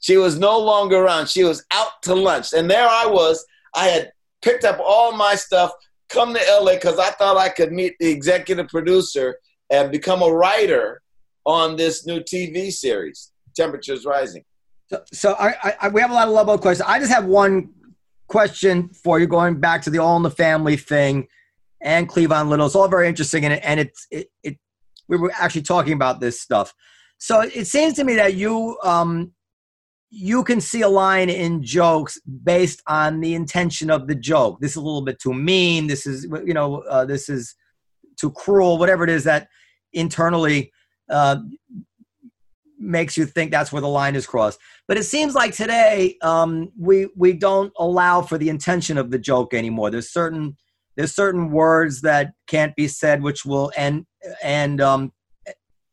She was no longer around. She was out to lunch. And there I was. I had picked up all my stuff, come to LA because I thought I could meet the executive producer and become a writer on this new TV series, Temperatures Rising. So, so I, I, we have a lot of level questions. I just have one question for you, going back to the All in the Family thing and Cleavon Little. It's all very interesting, and it, and it's it, it we were actually talking about this stuff. So it seems to me that you um you can see a line in jokes based on the intention of the joke. This is a little bit too mean. This is you know uh, this is too cruel. Whatever it is that internally uh, makes you think that's where the line is crossed. But it seems like today um, we we don't allow for the intention of the joke anymore. There's certain there's certain words that can't be said, which will and and um,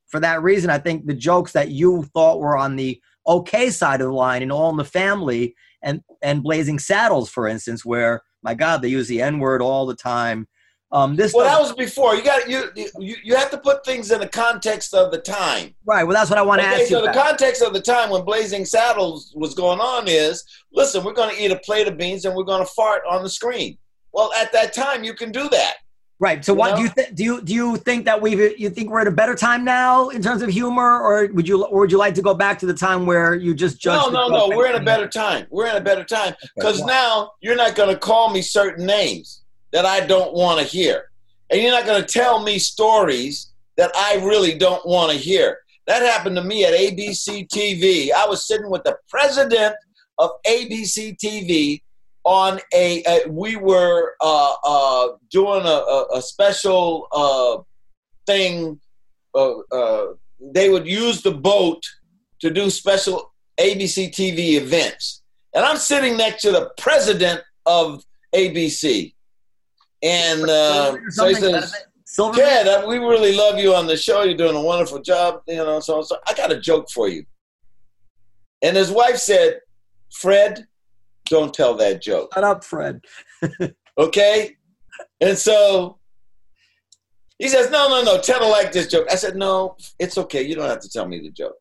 for that reason, I think the jokes that you thought were on the okay side of the line in All in the Family and and Blazing Saddles, for instance, where my God, they use the N word all the time. Um, this well, that was before. You got you, you you have to put things in the context of the time. Right. Well, that's what I want to okay, ask so you. So the context of the time when Blazing Saddles was going on is, listen, we're going to eat a plate of beans and we're going to fart on the screen. Well, at that time, you can do that. Right. So, you what know? do you th- do? You do you think that we you think we're at a better time now in terms of humor, or would you or would you like to go back to the time where you just judged? No, no, no. We're in a better time. We're in a better time because okay, now you're not going to call me certain names that I don't want to hear and you're not going to tell me stories that I really don't want to hear. That happened to me at ABC TV. I was sitting with the president of ABC TV on a, a we were uh, uh, doing a, a, a special uh, thing. Uh, uh, they would use the boat to do special ABC TV events, and I'm sitting next to the president of ABC and uh, so he says, Ted, uh, we really love you on the show. You're doing a wonderful job. You know, so, so I got a joke for you. And his wife said, Fred, don't tell that joke. Shut up, Fred. okay? And so he says, no, no, no, tell her like this joke. I said, no, it's okay. You don't have to tell me the joke.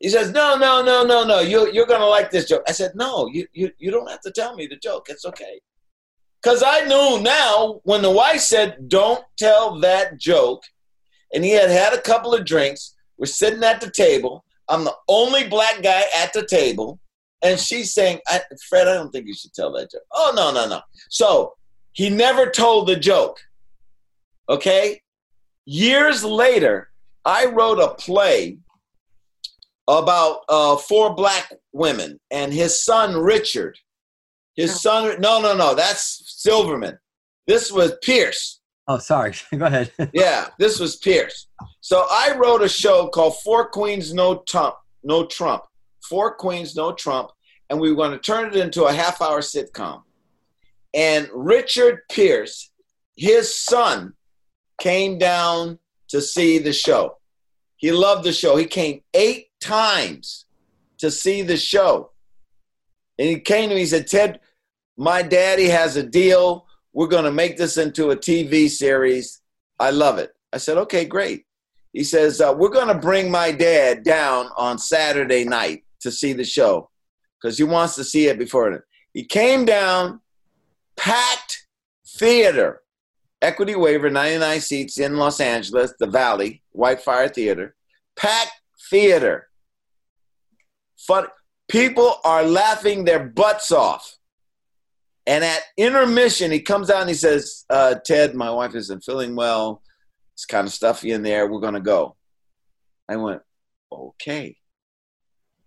He says, no, no, no, no, no. You're, you're going to like this joke. I said, no, you, you, you don't have to tell me the joke. It's okay. Because I knew now when the wife said, don't tell that joke, and he had had a couple of drinks, we're sitting at the table. I'm the only black guy at the table. And she's saying, Fred, I don't think you should tell that joke. Oh, no, no, no. So he never told the joke. Okay? Years later, I wrote a play about uh, four black women and his son Richard. His son, no, no, no, that's Silverman. This was Pierce. Oh, sorry. Go ahead. yeah, this was Pierce. So I wrote a show called Four Queens No Trump, No Trump. Four Queens No Trump, and we were going to turn it into a half-hour sitcom. And Richard Pierce, his son, came down to see the show. He loved the show. He came eight times to see the show. And he came to me, he said, Ted, my daddy has a deal. We're going to make this into a TV series. I love it. I said, okay, great. He says, uh, we're going to bring my dad down on Saturday night to see the show because he wants to see it before. it. He came down, packed theater, equity waiver, 99 seats in Los Angeles, the Valley, Whitefire Theater, packed theater. Fun. People are laughing their butts off. And at intermission, he comes out and he says, uh, Ted, my wife isn't feeling well. It's kind of stuffy in there. We're going to go. I went, okay.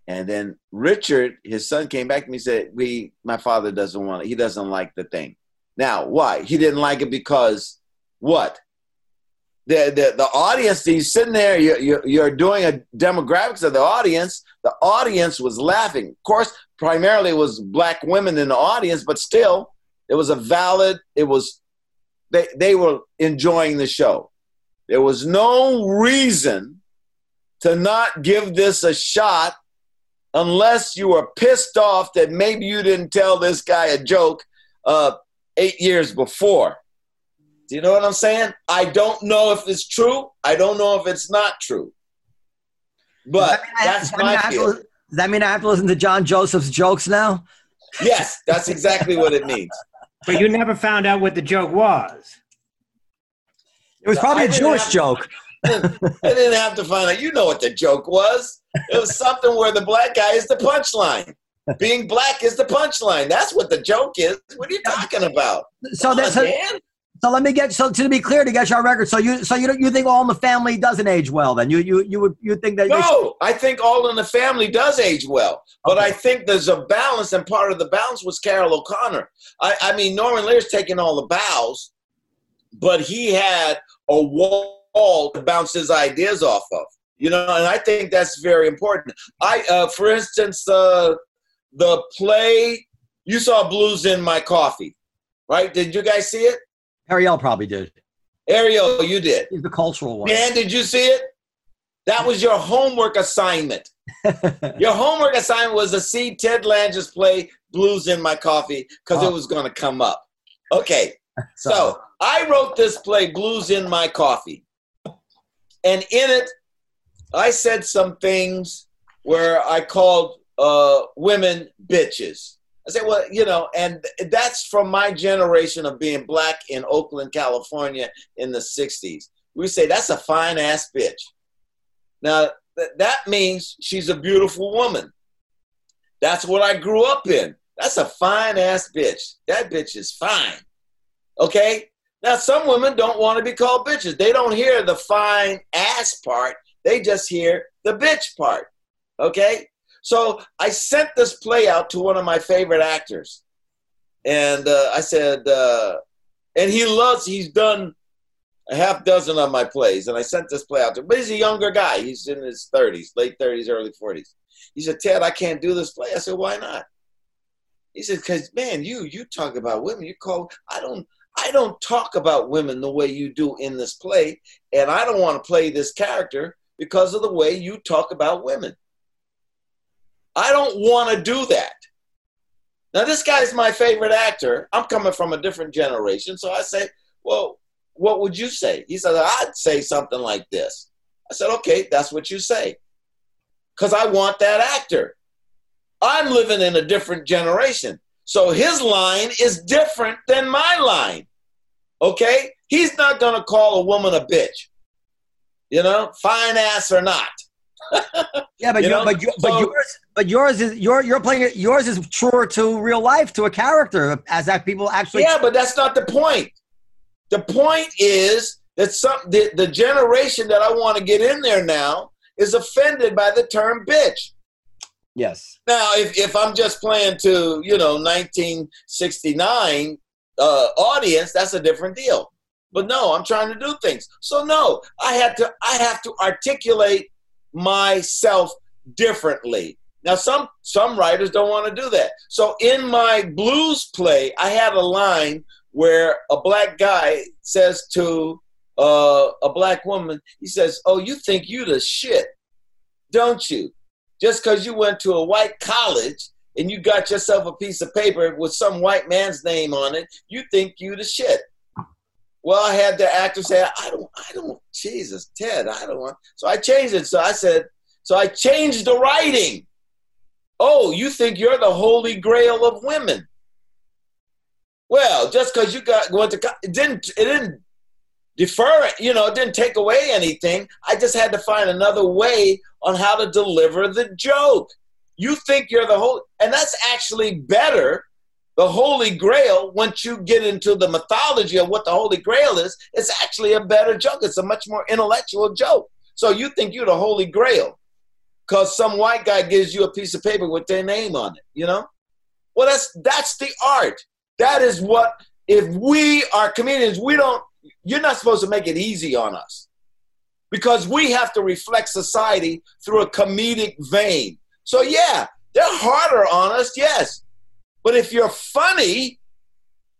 And then Richard, his son, came back to me and said, "We, my father doesn't want it. He doesn't like the thing." Now, why? He didn't like it because what? The the, the audience. He's sitting there. You, you, you're doing a demographics of the audience. The audience was laughing. Of course, primarily it was black women in the audience, but still, it was a valid. It was they they were enjoying the show. There was no reason to not give this a shot unless you were pissed off that maybe you didn't tell this guy a joke uh, eight years before. Do you know what I'm saying? I don't know if it's true. I don't know if it's not true. But that's does my that, feel. does that mean I have to listen to John Joseph's jokes now? Yes, that's exactly what it means. But you never found out what the joke was. It was probably I a Jewish have- joke. I didn't have to find out. You know what the joke was. It was something where the black guy is the punchline. Being black is the punchline. That's what the joke is. What are you talking about? So Come that's on, so, so let me get so to be clear to get your record. So you so you don't- you think All in the Family doesn't age well? Then you you you would you think that No, I think All in the Family does age well, but Okay. I think there's a balance, and part of the balance was Carroll O'Connor. I, I mean, Norman Lear's taking all the bows, but he had a wall to bounce his ideas off of. You know, and I think that's very important. I, uh, for instance, uh, the play you saw Blues in My Coffee, right? Did you guys see it? Ariel probably did. Ariel, you did. He's the cultural one. Dan, did you see it? That was your homework assignment. Your homework assignment was to see Ted Lange's play Blues in My Coffee because Oh. it was going to come up. Okay, so I wrote this play Blues in My Coffee. And in it, I said some things where I called uh, women bitches. I said, well, you know, and that's from my generation of being black in Oakland, California in the 60s. We say, that's a fine ass bitch. Now, th- that means she's a beautiful woman. That's what I grew up in. That's a fine ass bitch. That bitch is fine. Okay? Now, some women don't want to be called bitches. They don't hear the fine ass part, they just hear the bitch part. Okay? So I sent this play out to one of my favorite actors. And uh, I said, uh, and he loves, he's done a half dozen of my plays. And I sent this play out to him. But he's a younger guy. He's in his 30s, late 30s, early 40s. He said, Ted, I can't do this play. I said, why not? He said, because man, you you talk about women. You call I don't I don't talk about women the way you do in this play, and I don't want to play this character because of the way you talk about women. I don't want to do that. Now, this guy's my favorite actor. I'm coming from a different generation, so I say, well, what would you say? He said, I'd say something like this. I said, okay, that's what you say. because I want that actor. I'm living in a different generation. So his line is different than my line. Okay? He's not going to call a woman a bitch. You know, fine ass or not. Yeah, but You know? but you, but So- yours but yours is you're you're playing. Yours is truer to real life to a character as that people actually. yeah, but that's not the point. The point is that some the, the generation that I want to get in there now is offended by the term bitch. Yes. Now, if, if I'm just playing to, you know, 1969 uh, audience, that's a different deal. But no, I'm trying to do things. So no, I had to I have to articulate myself differently. Now some some writers don't want to do that. So in my blues play, I had a line where a black guy says to uh, a black woman, he says, "Oh, you think you the shit, don't you? Just because you went to a white college and you got yourself a piece of paper with some white man's name on it, you think you the shit." Well, I had the actor say, "I don't, I don't, Jesus, Ted, I don't want." So I changed it. So I said, so I changed the writing. Oh, you think you're the holy grail of women? Well, just because you got went to it didn't it didn't defer it, you know, it didn't take away anything. I just had to find another way on how to deliver the joke. You think you're the holy, and that's actually better. The Holy Grail, once you get into the mythology of what the Holy Grail is, it's actually a better joke. It's a much more intellectual joke. So you think you're the Holy Grail because some white guy gives you a piece of paper with their name on it, you know? Well, that's that's the art. That is what if we are comedians, we don't you're not supposed to make it easy on us. Because we have to reflect society through a comedic vein. So yeah, they're harder on us, yes. But if you're funny,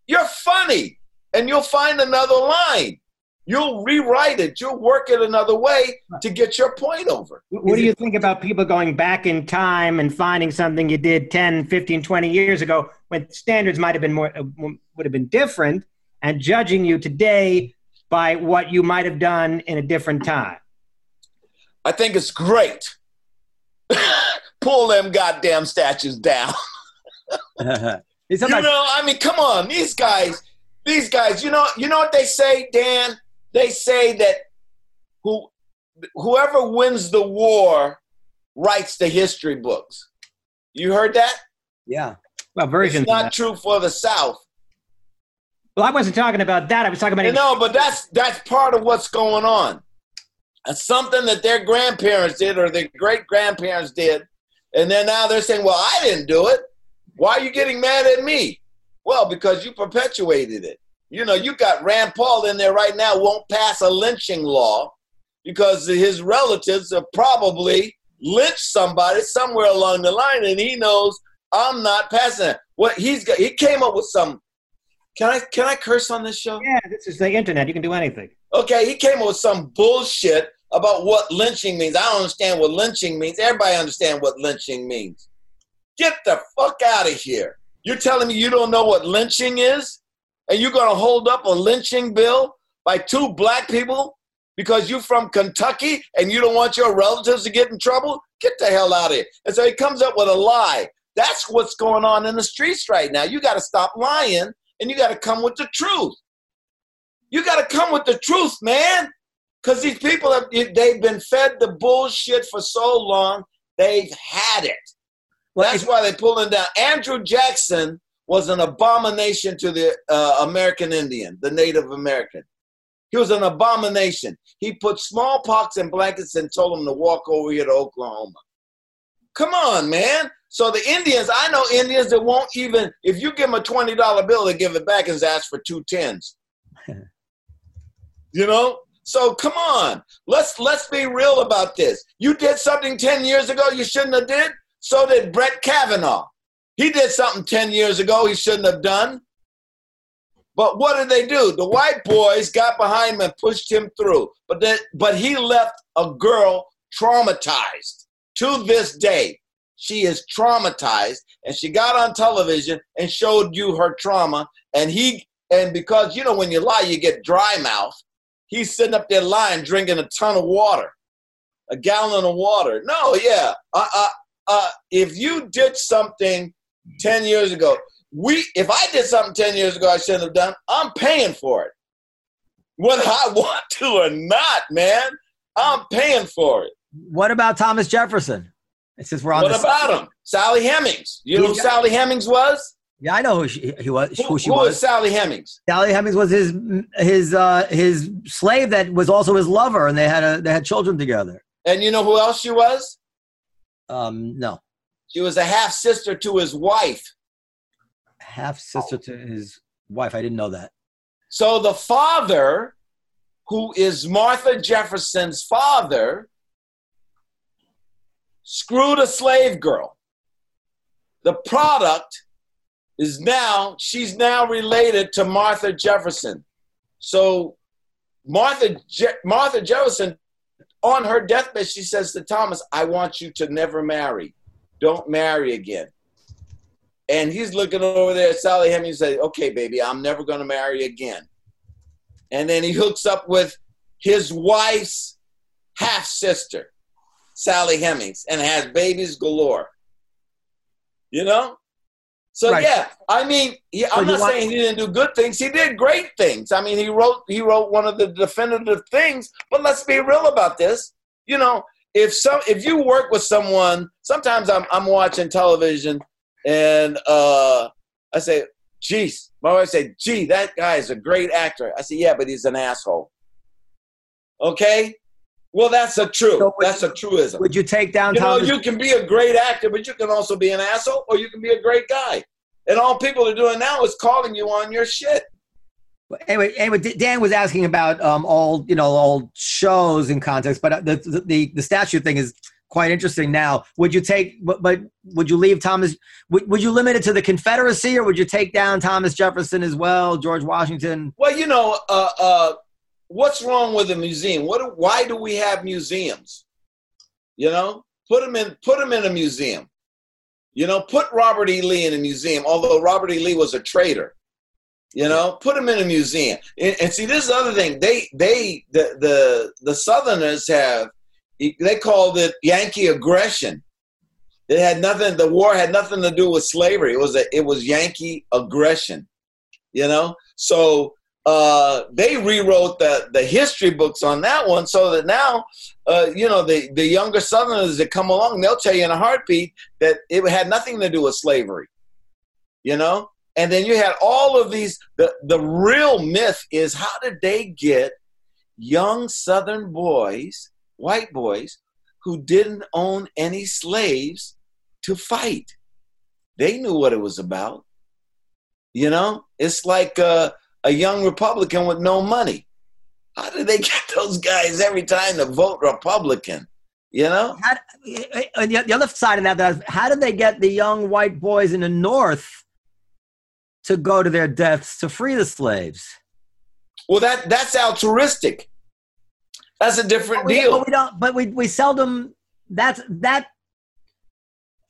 you're funny and you'll find another line. You'll rewrite it. You'll work it another way to get your point over. What do you think about people going back in time and finding something you did 10, 15, 20 years ago when standards might have been more, uh, would have been different and judging you today by what you might have done in a different time? I think it's great. Pull them goddamn statues down. It's You know, I mean, come on, these guys, these guys. You know, you know what they say, Dan? They say that who whoever wins the war writes the history books. You heard that? yeah. Well, versions. It's not true for the South. Well, I wasn't talking about that. I was talking about You know, but that's that's part of what's going on. It's something that their grandparents did or their great grandparents did, and then now they're saying, "Well, I didn't do it. Why are you getting mad at me?" Well, because you perpetuated it. You know, you got Rand Paul in there right now. Won't pass a lynching law because his relatives have probably lynched somebody somewhere along the line, and he knows I'm not passing it. What he's got, he came up with some. Can I can I curse on this show? yeah, this is the internet. You can do anything. Okay, he came up with some bullshit about what lynching means. I don't understand what lynching means. Everybody understand what lynching means. Get the fuck out of here. You're telling me you don't know what lynching is? And you're gonna hold up a lynching bill by two black people because you're from Kentucky and you don't want your relatives to get in trouble? Get the hell out of here. And so he comes up with a lie. That's what's going on in the streets right now. You gotta stop lying and you gotta come with the truth. You got to come with the truth, man. Because these people have they've been fed the bullshit for so long, they've had it. Well, That's if- why they're pulling down. Andrew Jackson was an abomination to the uh, American Indian, the Native American. He was an abomination. He put smallpox in blankets and told them to walk over here to Oklahoma. Come on, man. So the Indians, I know Indians that won't even, if you give them a $20 bill, they give it back and ask for two tens. You know? So come on. Let's let's be real about this. You did something 10 years ago you shouldn't have did. So did Brett Kavanaugh. He did something 10 years ago he shouldn't have done. But what did they do? The white boys got behind him and pushed him through. But that but he left a girl traumatized to this day. She is traumatized and she got on television and showed you her trauma and he and because you know when you lie you get dry mouth he's sitting up there lying drinking a ton of water a gallon of water. No, yeah. Uh, uh, uh, if you did something 10 years ago, we if I did something 10 years ago I shouldn't have done, I'm paying for it. Whether I want to or not, man, I'm paying for it. What about Thomas Jefferson? Since we're on What about him? Sally Hemings. You know who Sally Hemings was? Yeah, I know who she, he was. Who, Who she who was. was Sally Hemings? Sally Hemings was his his uh, his slave that was also his lover, and they had a they had children together. And you know who else she was? Um, no, She was a half sister to his wife. half sister to his wife. I didn't know that. So the father, who is Martha Jefferson's father, screwed a slave girl. The product is now, she's now related to Martha Jefferson. So Martha, Je- Martha Jefferson, on her deathbed, she says to Thomas, I want you to never marry. Don't marry again. And he's looking over there at Sally Hemings and says, Okay, baby, I'm never going to marry again. And then he hooks up with his wife's half sister, Sally Hemings, and has babies galore. You know? So Right. yeah, I mean, So I'm not want- saying he didn't do good things. He did great things. I mean, he wrote he wrote one of the definitive things. But let's be real about this. You know, if some if you work with someone, sometimes I'm I'm watching television and uh, I say, "Geez," my wife say, "Gee, that guy is a great actor." I say, "Yeah, but he's an asshole." Okay, well, that's a true. So that's a truism. Would you take down You know, Thomas? you can be a great actor, but you can also be an asshole, or you can be a great guy. And all people are doing now is calling you on your shit. anyway, anyway, Dan was asking about um, all you know, all shows in context, but uh, the the the, the statue thing is quite interesting. Now, would you take? But, but would you leave Thomas? Would, would you limit it to the Confederacy, or would you take down Thomas Jefferson as well, George Washington? Well, you know, uh, uh, what's wrong with a museum? What? Why do we have museums? You know, put them in. Put them in a museum. You know, put Robert E. Lee in a museum. Although Robert E. Lee was a traitor. You know, put him in a museum. And, and see, this is the other thing. They, they, the, the, the Southerners have. They called it Yankee aggression. It had nothing. The war had nothing to do with slavery. It was a. It was Yankee aggression. You know. So uh, they rewrote the the history books on that one, so that now, uh, you know, the the younger Southerners that come along, they'll tell you in a heartbeat that it had nothing to do with slavery. You know. And then you had all of these. The the real myth is how did they get young Southern boys, white boys, who didn't own any slaves to fight? They knew what it was about. You know, it's like uh, a young Republican with no money. How did they get those guys every time to vote Republican? You know, How, the the other side of that, how did they get the young white boys in the North to go to their deaths to free the slaves? well that that's altruistic. That's a different But we, deal. but we don't. But we we seldom. That's that.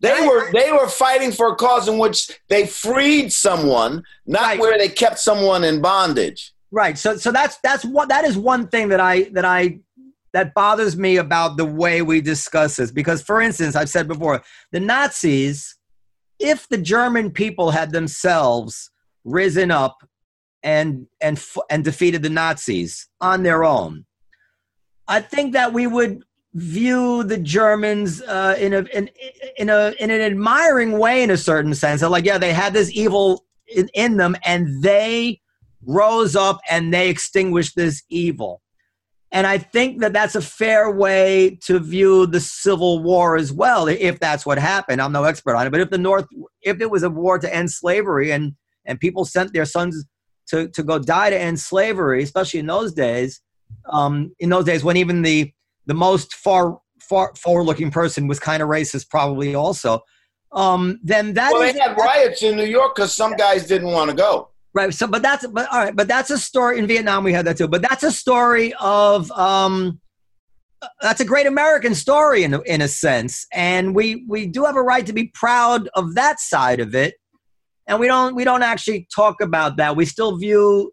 They were they were fighting for a cause in which they freed someone, not Right. where they kept someone in bondage. Right. So so that's that's what that is one thing that I that I that bothers me about the way we discuss this because for instance I've said before the Nazis if the German people had themselves risen up and and and defeated the Nazis on their own I think that we would view the Germans uh, in a in, in a in an admiring way in a certain sense. That like, yeah, they had this evil in, in them, and they rose up and they extinguished this evil. And I think that that's a fair way to view the Civil War as well, if that's what happened. I'm no expert on it, but if the North, if it was a war to end slavery, and and people sent their sons to to go die to end slavery, especially in those days, um, in those days when even the the most far far forward looking person was kind of racist, probably also. Um, then that Well, is- they had riots in New York because some guys didn't want to go. Right. So, but that's but all right. But that's a story in Vietnam. We had that too. But that's a story of um, that's a great American story in a- in a sense, and we we do have a right to be proud of that side of it. And we don't we don't actually talk about that. We still view.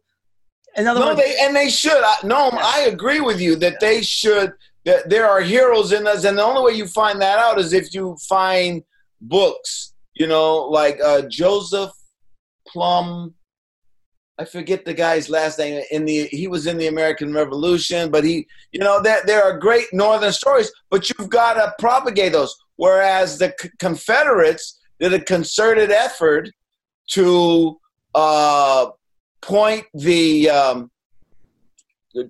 In other No, words, they and they should. I, no, I agree with you that they should There, are heroes in us, and the only way you find that out is if you find books. You know, like uh, Joseph Plumb. I forget the guy's last name. In the he was in the American Revolution, but he, you know, there there are great Northern stories, but you've got to propagate those. Whereas the C- Confederates did a concerted effort to uh, point the um,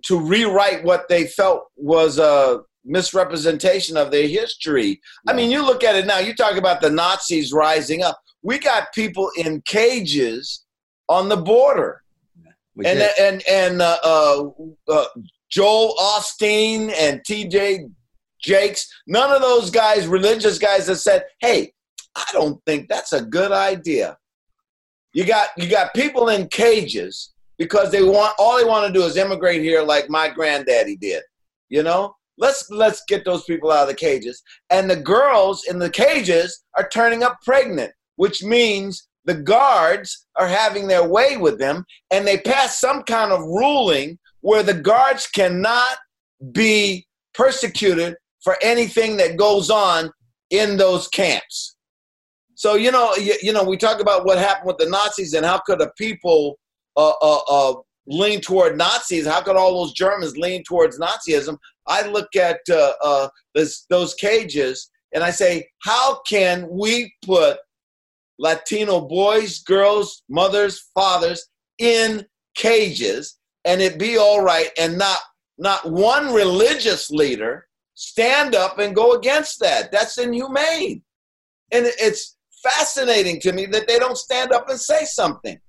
to rewrite what they felt was a misrepresentation of their history. I mean, you look at it now. You talk about the Nazis rising up. We got people in cages on the border, We and did. and and uh, uh, uh, Joel Osteen and T.J. Jakes. None of those guys, religious guys, that said, "Hey, I don't think that's a good idea." You got you got people in cages because they want all they want to do is immigrate here, like my granddaddy did. You know, let's let's get those people out of the cages. And the girls in the cages are turning up pregnant, which means the guards are having their way with them, and they pass some kind of ruling where the guards cannot be persecuted for anything that goes on in those camps. So you know, you, you know, we talk about what happened with the Nazis and how could a people uh, uh, uh, lean toward Nazis? How could all those Germans lean towards Nazism? I look at uh, uh, this, those cages and I say, how can we put Latino boys, girls, mothers, fathers in cages and it be all right and not not one religious leader stand up and go against that? That's inhumane. And it's fascinating to me that they don't stand up and say something.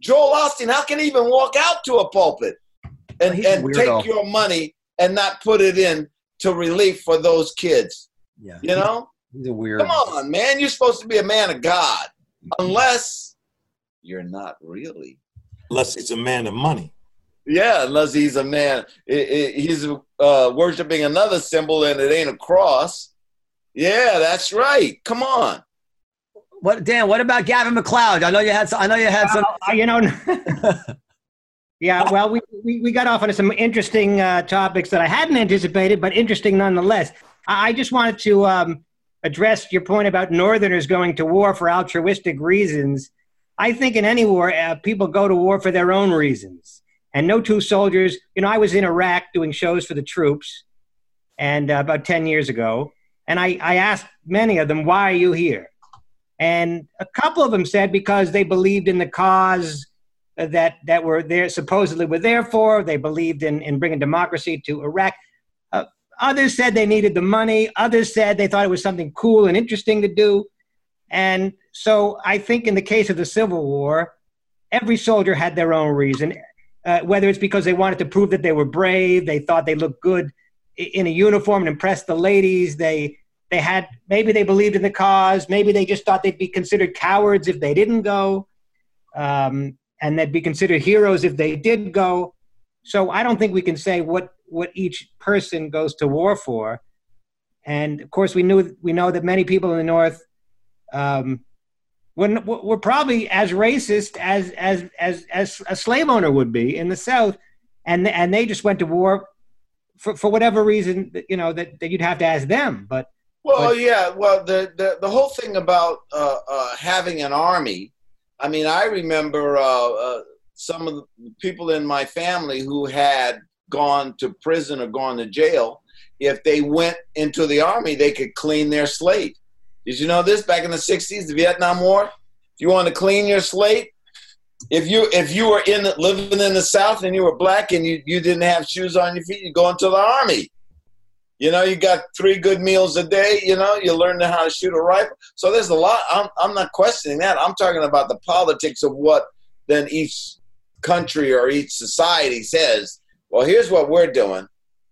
Joel Osteen, how can he even walk out to a pulpit and, He's and weirdo. take your money and not put it in to relief for those kids? yeah. You know? He's a weird. Come on, man. You're supposed to be a man of God. Unless you're not really. Unless it's a man of money. Yeah, unless he's a man. I- I- he's uh, worshiping another symbol and it ain't a cross. Yeah, that's right. Come on. What Dan? What about Gavin MacLeod? I know you had. Some, I know you had some. Uh, you know, yeah. Well, we, we we got off on some interesting uh, topics that I hadn't anticipated, but interesting nonetheless. I, I just wanted to um, address your point about Northerners going to war for altruistic reasons. I think in any war, uh, people go to war for their own reasons, and no two soldiers. You know, I was in Iraq doing shows for the troops, and uh, about ten years ago, and I, I asked many of them, "Why are you here?" And a couple of them said because they believed in the cause that that were there supposedly were there for. They believed in in bringing democracy to Iraq. Uh, others said they needed the money. Others said they thought it was something cool and interesting to do. And so I think in the case of the Civil War, every soldier had their own reason. Uh, whether it's because they wanted to prove that they were brave, they thought they looked good in a uniform and impress the ladies. They they had maybe they believed in the cause. Maybe they just thought they'd be considered cowards if they didn't go, um, and they'd be considered heroes if they did go. So I don't think we can say what what each person goes to war for. And of course, we knew we know that many people in the North um, were, were probably as racist as as as as a slave owner would be in the South, and and they just went to war for, for whatever reason you know that, that you'd have to ask them. But Well, But- yeah. Well, the, the the whole thing about uh, uh, having an army. I mean, I remember uh, uh, some of the people in my family who had gone to prison or gone to jail. If they went into the army, they could clean their slate. Did you know this? Back in the '60s, the Vietnam War. If you want to clean your slate, if you if you were in living in the South and you were black and you, you didn't have shoes on your feet, you go into the army. You know, you got three good meals a day. You know, you learn how to shoot a rifle. So there's a lot. I'm, I'm not questioning that. I'm talking about the politics of what then each country or each society says. Well, here's what we're doing.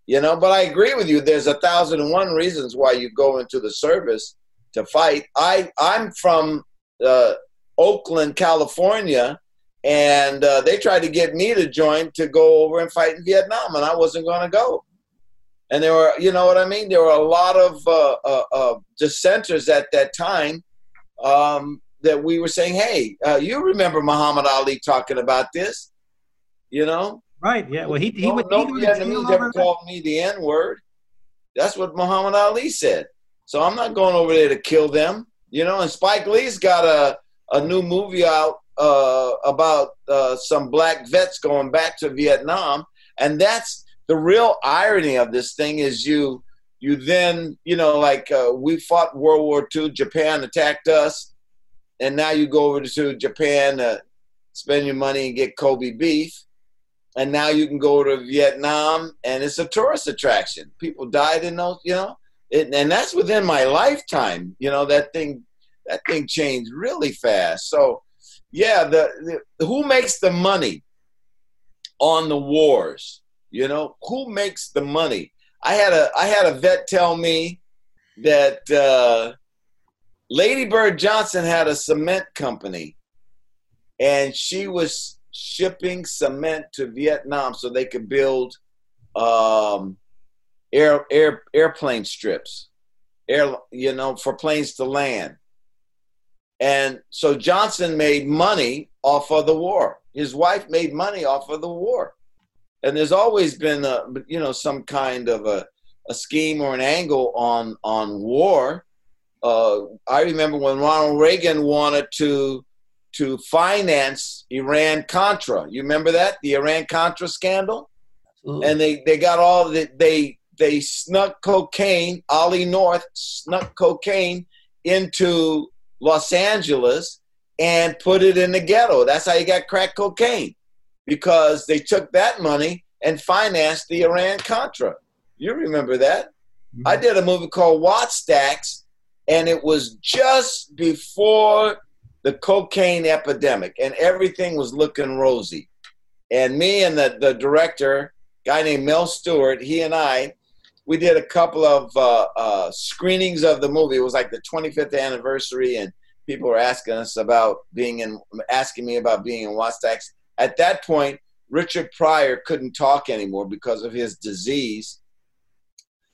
You know, but I agree with you. There's a thousand and one reasons why you go into the service to fight. I I'm from uh, Oakland, California, and uh, they tried to get me to join to go over and fight in Vietnam, and I wasn't going to go and there were you know what i mean there were a lot of uh, uh, uh, dissenters at that time um, that we were saying hey uh, you remember muhammad ali talking about this you know right, yeah. Well, he he no, would no he would jail vietnamese ever that. called me the n word That's what Muhammad Ali said. So I'm not going over there to kill them. You know, and Spike Lee's got a, a new movie out uh, about uh, some black vets going back to Vietnam. And that's the real irony of this thing is you you then you know like uh, we fought World War II, Japan attacked us, and now you go over to Japan to spend your money and get Kobe beef, and now you can go to Vietnam and it's a tourist attraction. People died in those, you know, it, and that's within my lifetime. You know that thing that thing changed really fast. So yeah, the, the who makes the money on the wars? You know who makes the money? I had a I had a vet tell me that uh, Lady Bird Johnson had a cement company, and she was shipping cement to Vietnam so they could build um, air air airplane strips, air you know for planes to land. And so Johnson made money off of the war. His wife made money off of the war and there's always been a you know some kind of a, a scheme or an angle on on war. Uh, I remember when Ronald Reagan wanted to to finance Iran Contra. You remember that the Iran Contra scandal, Absolutely. and they they got all the, they they snuck cocaine. Ollie North snuck cocaine into Los Angeles and put it in the ghetto. That's how you got crack cocaine because they took that money and financed the Iran Contra. You remember that? Mm-hmm. I did a movie called Wattstax, and it was just before the cocaine epidemic, and everything was looking rosy. And me and the, the director, guy named Mel Stuart, he and I, we did a couple of uh, uh, screenings of the movie. It was like the 25th anniversary, and people were asking us about being in, asking me about being in Wattstax. At that point, Richard Pryor couldn't talk anymore because of his disease.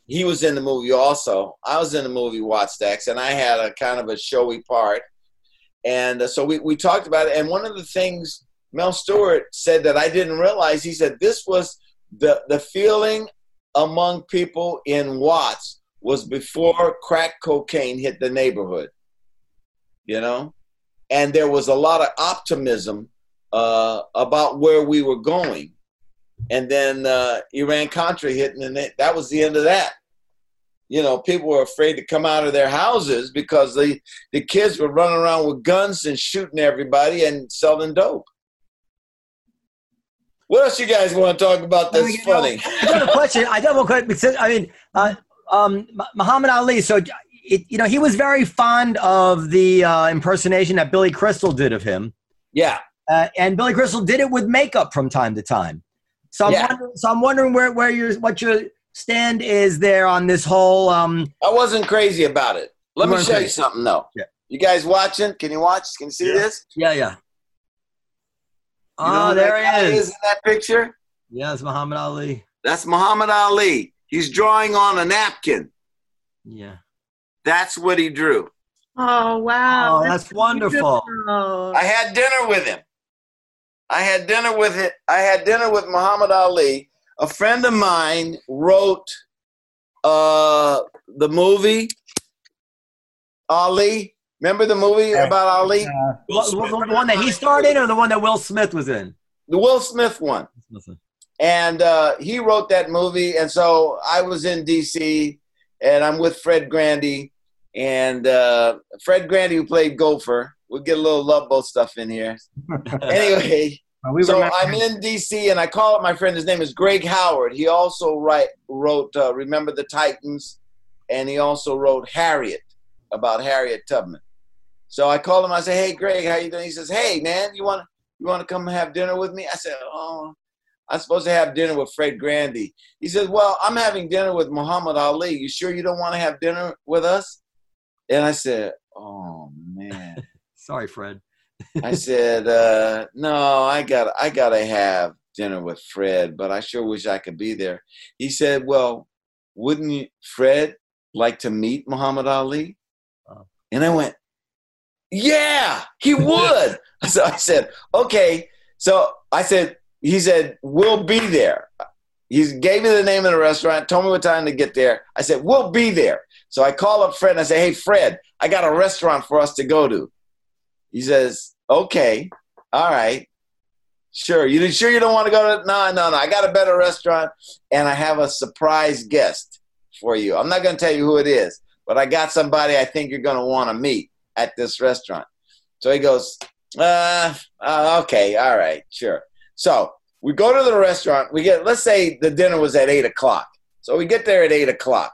He was in the movie also. I was in the movie Wattstax, and I had a kind of a showy part. And uh, so we, we talked about it. And one of the things Mel Stuart said that I didn't realize, he said this was the, the feeling among people in Watts was before crack cocaine hit the neighborhood, you know? And there was a lot of optimism uh, about where we were going. And then uh, Iran Contra hit, and that was the end of that. You know, people were afraid to come out of their houses because the, the kids were running around with guns and shooting everybody and selling dope. What else you guys want to talk about that's you know, funny? I have a question. I have a question because I mean, uh, um, Muhammad Ali. So, it, you know, he was very fond of the uh, impersonation that Billy Crystal did of him. Yeah. Uh, and Billy Crystal did it with makeup from time to time. So I'm, yeah. wondering, so I'm wondering where, where your what your stand is there on this whole. Um, I wasn't crazy about it. Let me show crazy. you something though. Yeah. You guys watching? Can you watch? Can you see yeah. this? Yeah, yeah. Oh, there he is. is in that picture? Yeah, it's Muhammad Ali. That's Muhammad Ali. He's drawing on a napkin. Yeah. That's what he drew. Oh wow. Oh, that's, that's wonderful. Beautiful. I had dinner with him. I had dinner with it. I had dinner with Muhammad Ali. A friend of mine wrote uh, the movie Ali. Remember the movie about Ali? Uh, the, one that he starred in, or the one that Will Smith was in? The Will Smith one. And uh, he wrote that movie, and so I was in D.C. and I'm with Fred Grandy, and uh, Fred Grandy who played Gopher. We'll get a little Love Boat stuff in here. anyway, well, we so I'm in DC and I call up my friend. His name is Greg Howard. He also write, wrote uh, Remember the Titans, and he also wrote Harriet about Harriet Tubman. So I called him. I said, "Hey, Greg, how you doing?" He says, "Hey, man, you want you want to come have dinner with me?" I said, "Oh, I'm supposed to have dinner with Fred Grandy." He says, "Well, I'm having dinner with Muhammad Ali. You sure you don't want to have dinner with us?" And I said, "Oh man." Sorry, Fred. I said, uh, "No, I got I got to have dinner with Fred, but I sure wish I could be there." He said, "Well, wouldn't you, Fred like to meet Muhammad Ali?" Oh. And I went, "Yeah, he would." so I said, "Okay." So I said, he said, "We'll be there." He gave me the name of the restaurant, told me what time to get there. I said, We'll be there. So I call up Fred and I say, Hey, Fred, I got a restaurant for us to go to. He says, Okay, all right. Sure. You sure you don't want to go to no, no, no. I got a better restaurant and I have a surprise guest for you. I'm not gonna tell you who it is, but I got somebody I think you're gonna want to meet at this restaurant. So he goes, uh, uh, okay, all right, sure. So we go to the restaurant. We get, let's say the dinner was at eight o'clock. So we get there at eight o'clock.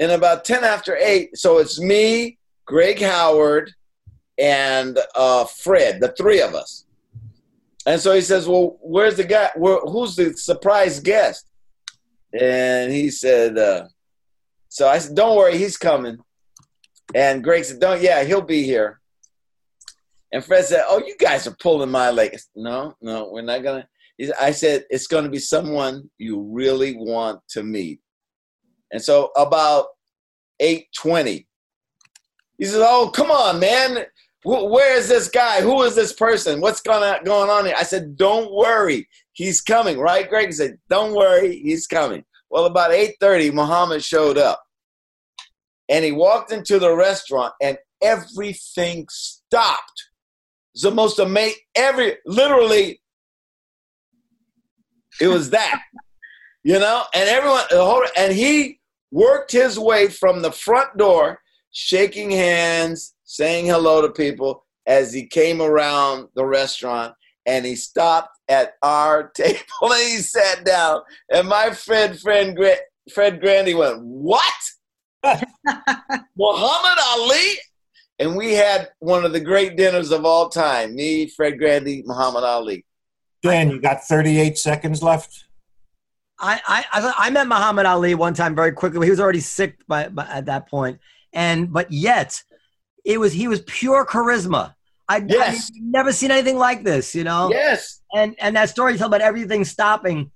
And about 10 after eight, so it's me, Greg Howard, and uh, Fred, the three of us. And so he says, Well, where's the guy? Where, who's the surprise guest? And he said, uh, So I said, Don't worry, he's coming. And Greg said, Don't, yeah, he'll be here. And Fred said, Oh, you guys are pulling my leg. No, no, we're not to. I said, It's to be someone you really want to meet. And so about 820, he says, Oh, come on, man. Where is this guy? Who is this person? What's going going on here? I said, Don't worry. He's coming, right, Greg? He said, Don't worry. He's coming. Well, about 8.30, Muhammad showed up. And he walked into the restaurant and everything stopped. It's the most amazing, every, literally, it was that, you know? And everyone, the whole, and he worked his way from the front door, shaking hands, saying hello to people as he came around the restaurant and he stopped at our table and he sat down. And my friend, friend Fred Grandy went, What? Muhammad Ali? And we had one of the great dinners of all time. Me, Fred Grandy, Muhammad Ali. Dan, you got 38 seconds left. I, I I met Muhammad Ali one time very quickly. He was already sick by, by at that point, and but yet it was he was pure charisma. I, yes. I never seen anything like this, you know. Yes. And and that story tell about everything stopping.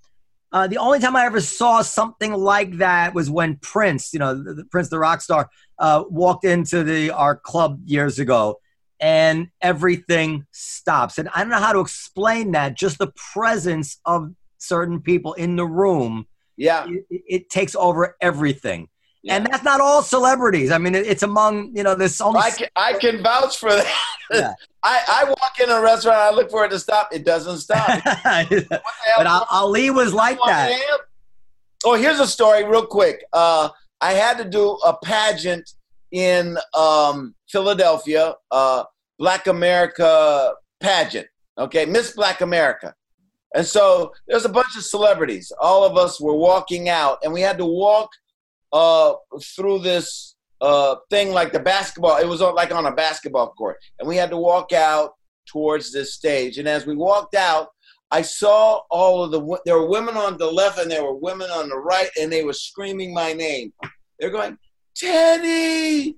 Uh, the only time I ever saw something like that was when Prince, you know, the, the Prince the rock star, uh, walked into the our club years ago, and everything stops. And I don't know how to explain that. Just the presence of certain people in the room. Yeah. It, it takes over everything. Yeah. And that's not all celebrities. I mean, it's among you know. this. only. I can, I can vouch for that. Yeah. I, I walk in a restaurant, I look for it to stop. It doesn't stop. but Ali was like that. Oh, here's a story, real quick. Uh, I had to do a pageant in um, Philadelphia, uh, Black America pageant. Okay, Miss Black America. And so there's a bunch of celebrities. All of us were walking out, and we had to walk uh, through this uh, thing like the basketball. It was on, like on a basketball court, and we had to walk out towards this stage. And as we walked out, I saw all of the there were women on the left and there were women on the right, and they were screaming my name. They're going, Teddy,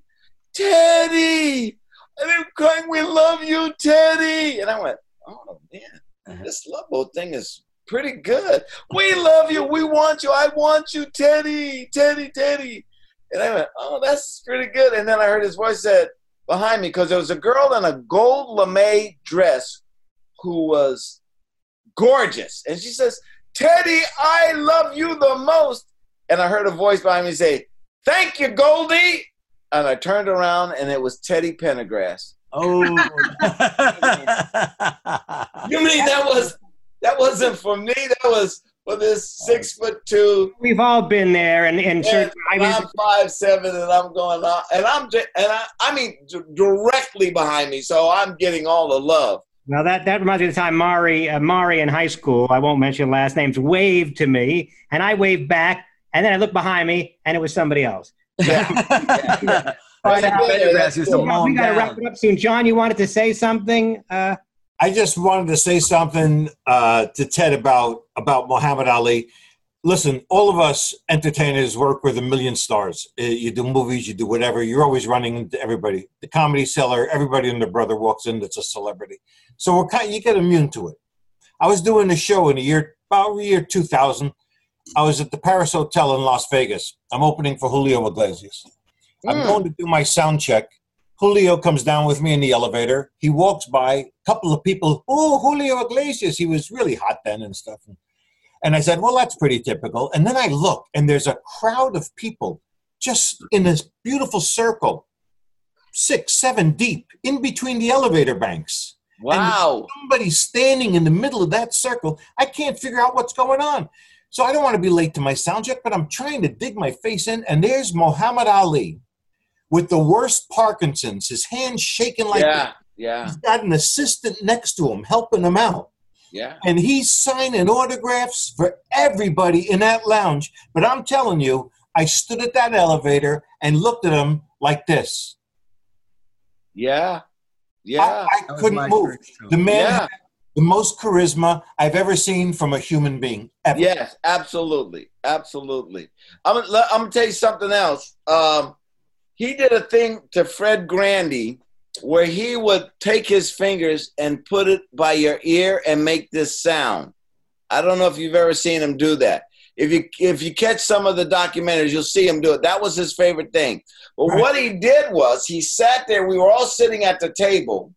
Teddy, and they're crying, "We love you, Teddy." And I went, "Oh man, this love boat thing is pretty good. We love you. We want you. I want you, Teddy, Teddy, Teddy. And I went, oh, that's pretty good. And then I heard his voice said behind me because there was a girl in a gold lame dress who was gorgeous. And she says, Teddy, I love you the most. And I heard a voice behind me say, thank you, Goldie. And I turned around and it was Teddy Pendergrass. Oh. you mean that was that wasn't for me. That was for this six foot two. We've all been there, and and, and I am five seven, and I'm going on, and I'm and I, I mean directly behind me, so I'm getting all the love. Well, that, that reminds me of the time Mari, uh, Mari in high school, I won't mention last names, waved to me, and I waved back, and then I looked behind me, and it was somebody else. Yeah. yeah. But, uh, we got to wrap it up soon. John, you wanted to say something? Uh, I just wanted to say something uh, to Ted about about Muhammad Ali. Listen, all of us entertainers work with a million stars. Uh, you do movies, you do whatever. You're always running into everybody. The comedy cellar, everybody and their brother walks in that's a celebrity. So we're kind, you get immune to it. I was doing a show in the year about the year 2000. I was at the Paris Hotel in Las Vegas. I'm opening for Julio Iglesias. Mm. I'm going to do my sound check Julio comes down with me in the elevator. He walks by, a couple of people, oh, Julio Iglesias. He was really hot then and stuff. And I said, well, that's pretty typical. And then I look, and there's a crowd of people just in this beautiful circle, six, seven deep, in between the elevator banks. Wow. Somebody's standing in the middle of that circle. I can't figure out what's going on. So I don't want to be late to my sound check, but I'm trying to dig my face in, and there's Muhammad Ali with the worst Parkinson's, his hands shaking like yeah. that. Yeah. He's got an assistant next to him helping him out. Yeah. And he's signing autographs for everybody in that lounge. But I'm telling you, I stood at that elevator and looked at him like this. Yeah. Yeah. I, I couldn't move. The man Yeah. the most charisma I've ever seen from a human being. Ever. Yes, absolutely, absolutely. I'm gonna- I'm gonna tell you something else. Um, he did a thing to Fred Grandy where he would take his fingers and put it by your ear and make this sound. I don't know if you've ever seen him do that. If you if you catch some of the documentaries, you'll see him do it. That was his favorite thing. But Right. what he did was he sat there. We were all sitting at the table,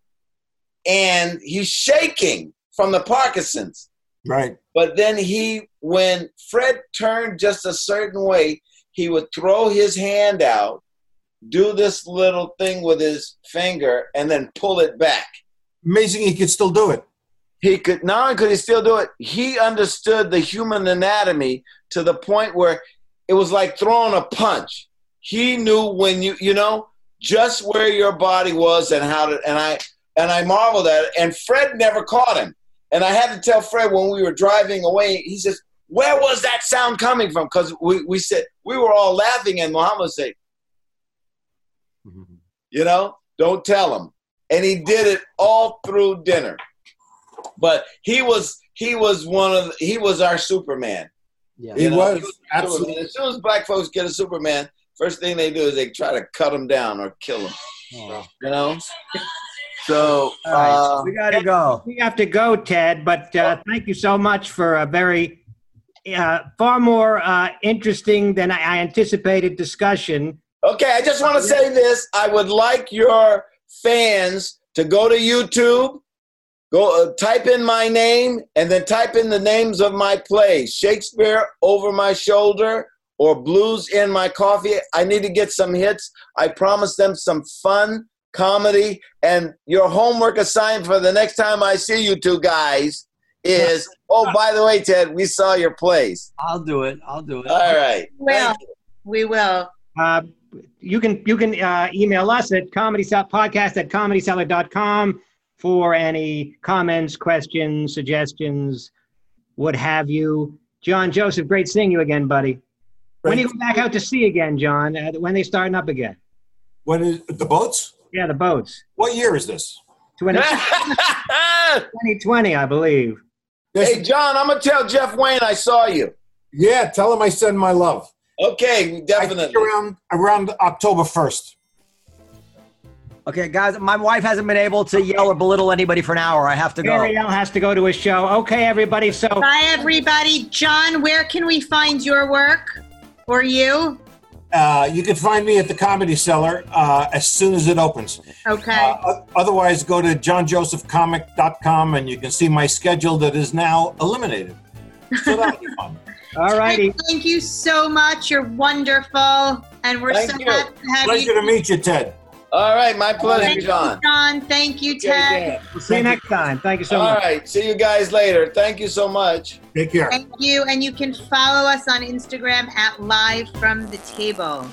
and he's shaking from the Parkinson's. Right. But then he, when Fred turned just a certain way, he would throw his hand out, do this little thing with his finger, and then pull it back. Amazing he could still do it. He could not only could he still do it, he understood the human anatomy to the point where it was like throwing a punch. He knew when you, you know, just where your body was and how to, and I, and I marveled at it. And Fred never caught him. And I had to tell Fred when we were driving away, he says, Where was that sound coming from? Because we, we said, we were all laughing, and Muhammad said, You know, don't tell him. And he did it all through dinner. But he was he was one of the, he was our Superman. Yeah. He You know, was. Superman. Absolutely. As soon as black folks get a Superman, first thing they do is they try to cut him down or kill him. Oh. You know. So All right, uh, we gotta go. We have to go, Ted, but uh, thank you so much for a very, uh, far more uh, interesting than I anticipated discussion. Okay, I just want to say this. I would like your fans to go to YouTube, go uh, type in my name, and then type in the names of my plays Shakespeare Over My Shoulder or Blues in My Coffee. I need to get some hits. I promise them some fun comedy. And your homework assignment for the next time I see you two guys is oh, by the way, Ted, we saw your plays. I'll do it. I'll do it. All right. Well, Thank you. we will. Uh, you can you can uh, email us at comedy podcast at comedycellar.com for any comments, questions, suggestions, what have you. John Joseph, great seeing you again, buddy. When are you go back out to sea again, John? Uh, when they starting up again? When is the boats? Yeah, the boats. What year is this? 20, 2020, I believe. hey, John, I'm going to tell Jeff Wayne I saw you. Yeah, tell him I send my love. Okay, I think definitely. around around October first. Okay, guys, my wife hasn't been able to yell or belittle anybody for an hour. I have to go. Periel has to go to a show. Okay, everybody. So Bye, everybody. John, where can we find your work or you? Uh, you can find me at the Comedy Cellar uh, as soon as it opens. Okay. Uh, otherwise, go to johnjosephcomic.com and you can see my schedule that is now eliminated. So that'll be fun. All righty. Thank you so much. You're wonderful. And we're Thank so you. happy to have Pleasure you. to meet you, Ted. All right, my pleasure, Thank you, John. John. Thank you, Ted. We'll see you next time. Thank you so All much. right, see you guys later. Thank you so much. Take care. Thank you. And you can follow us on Instagram at Live from the Table.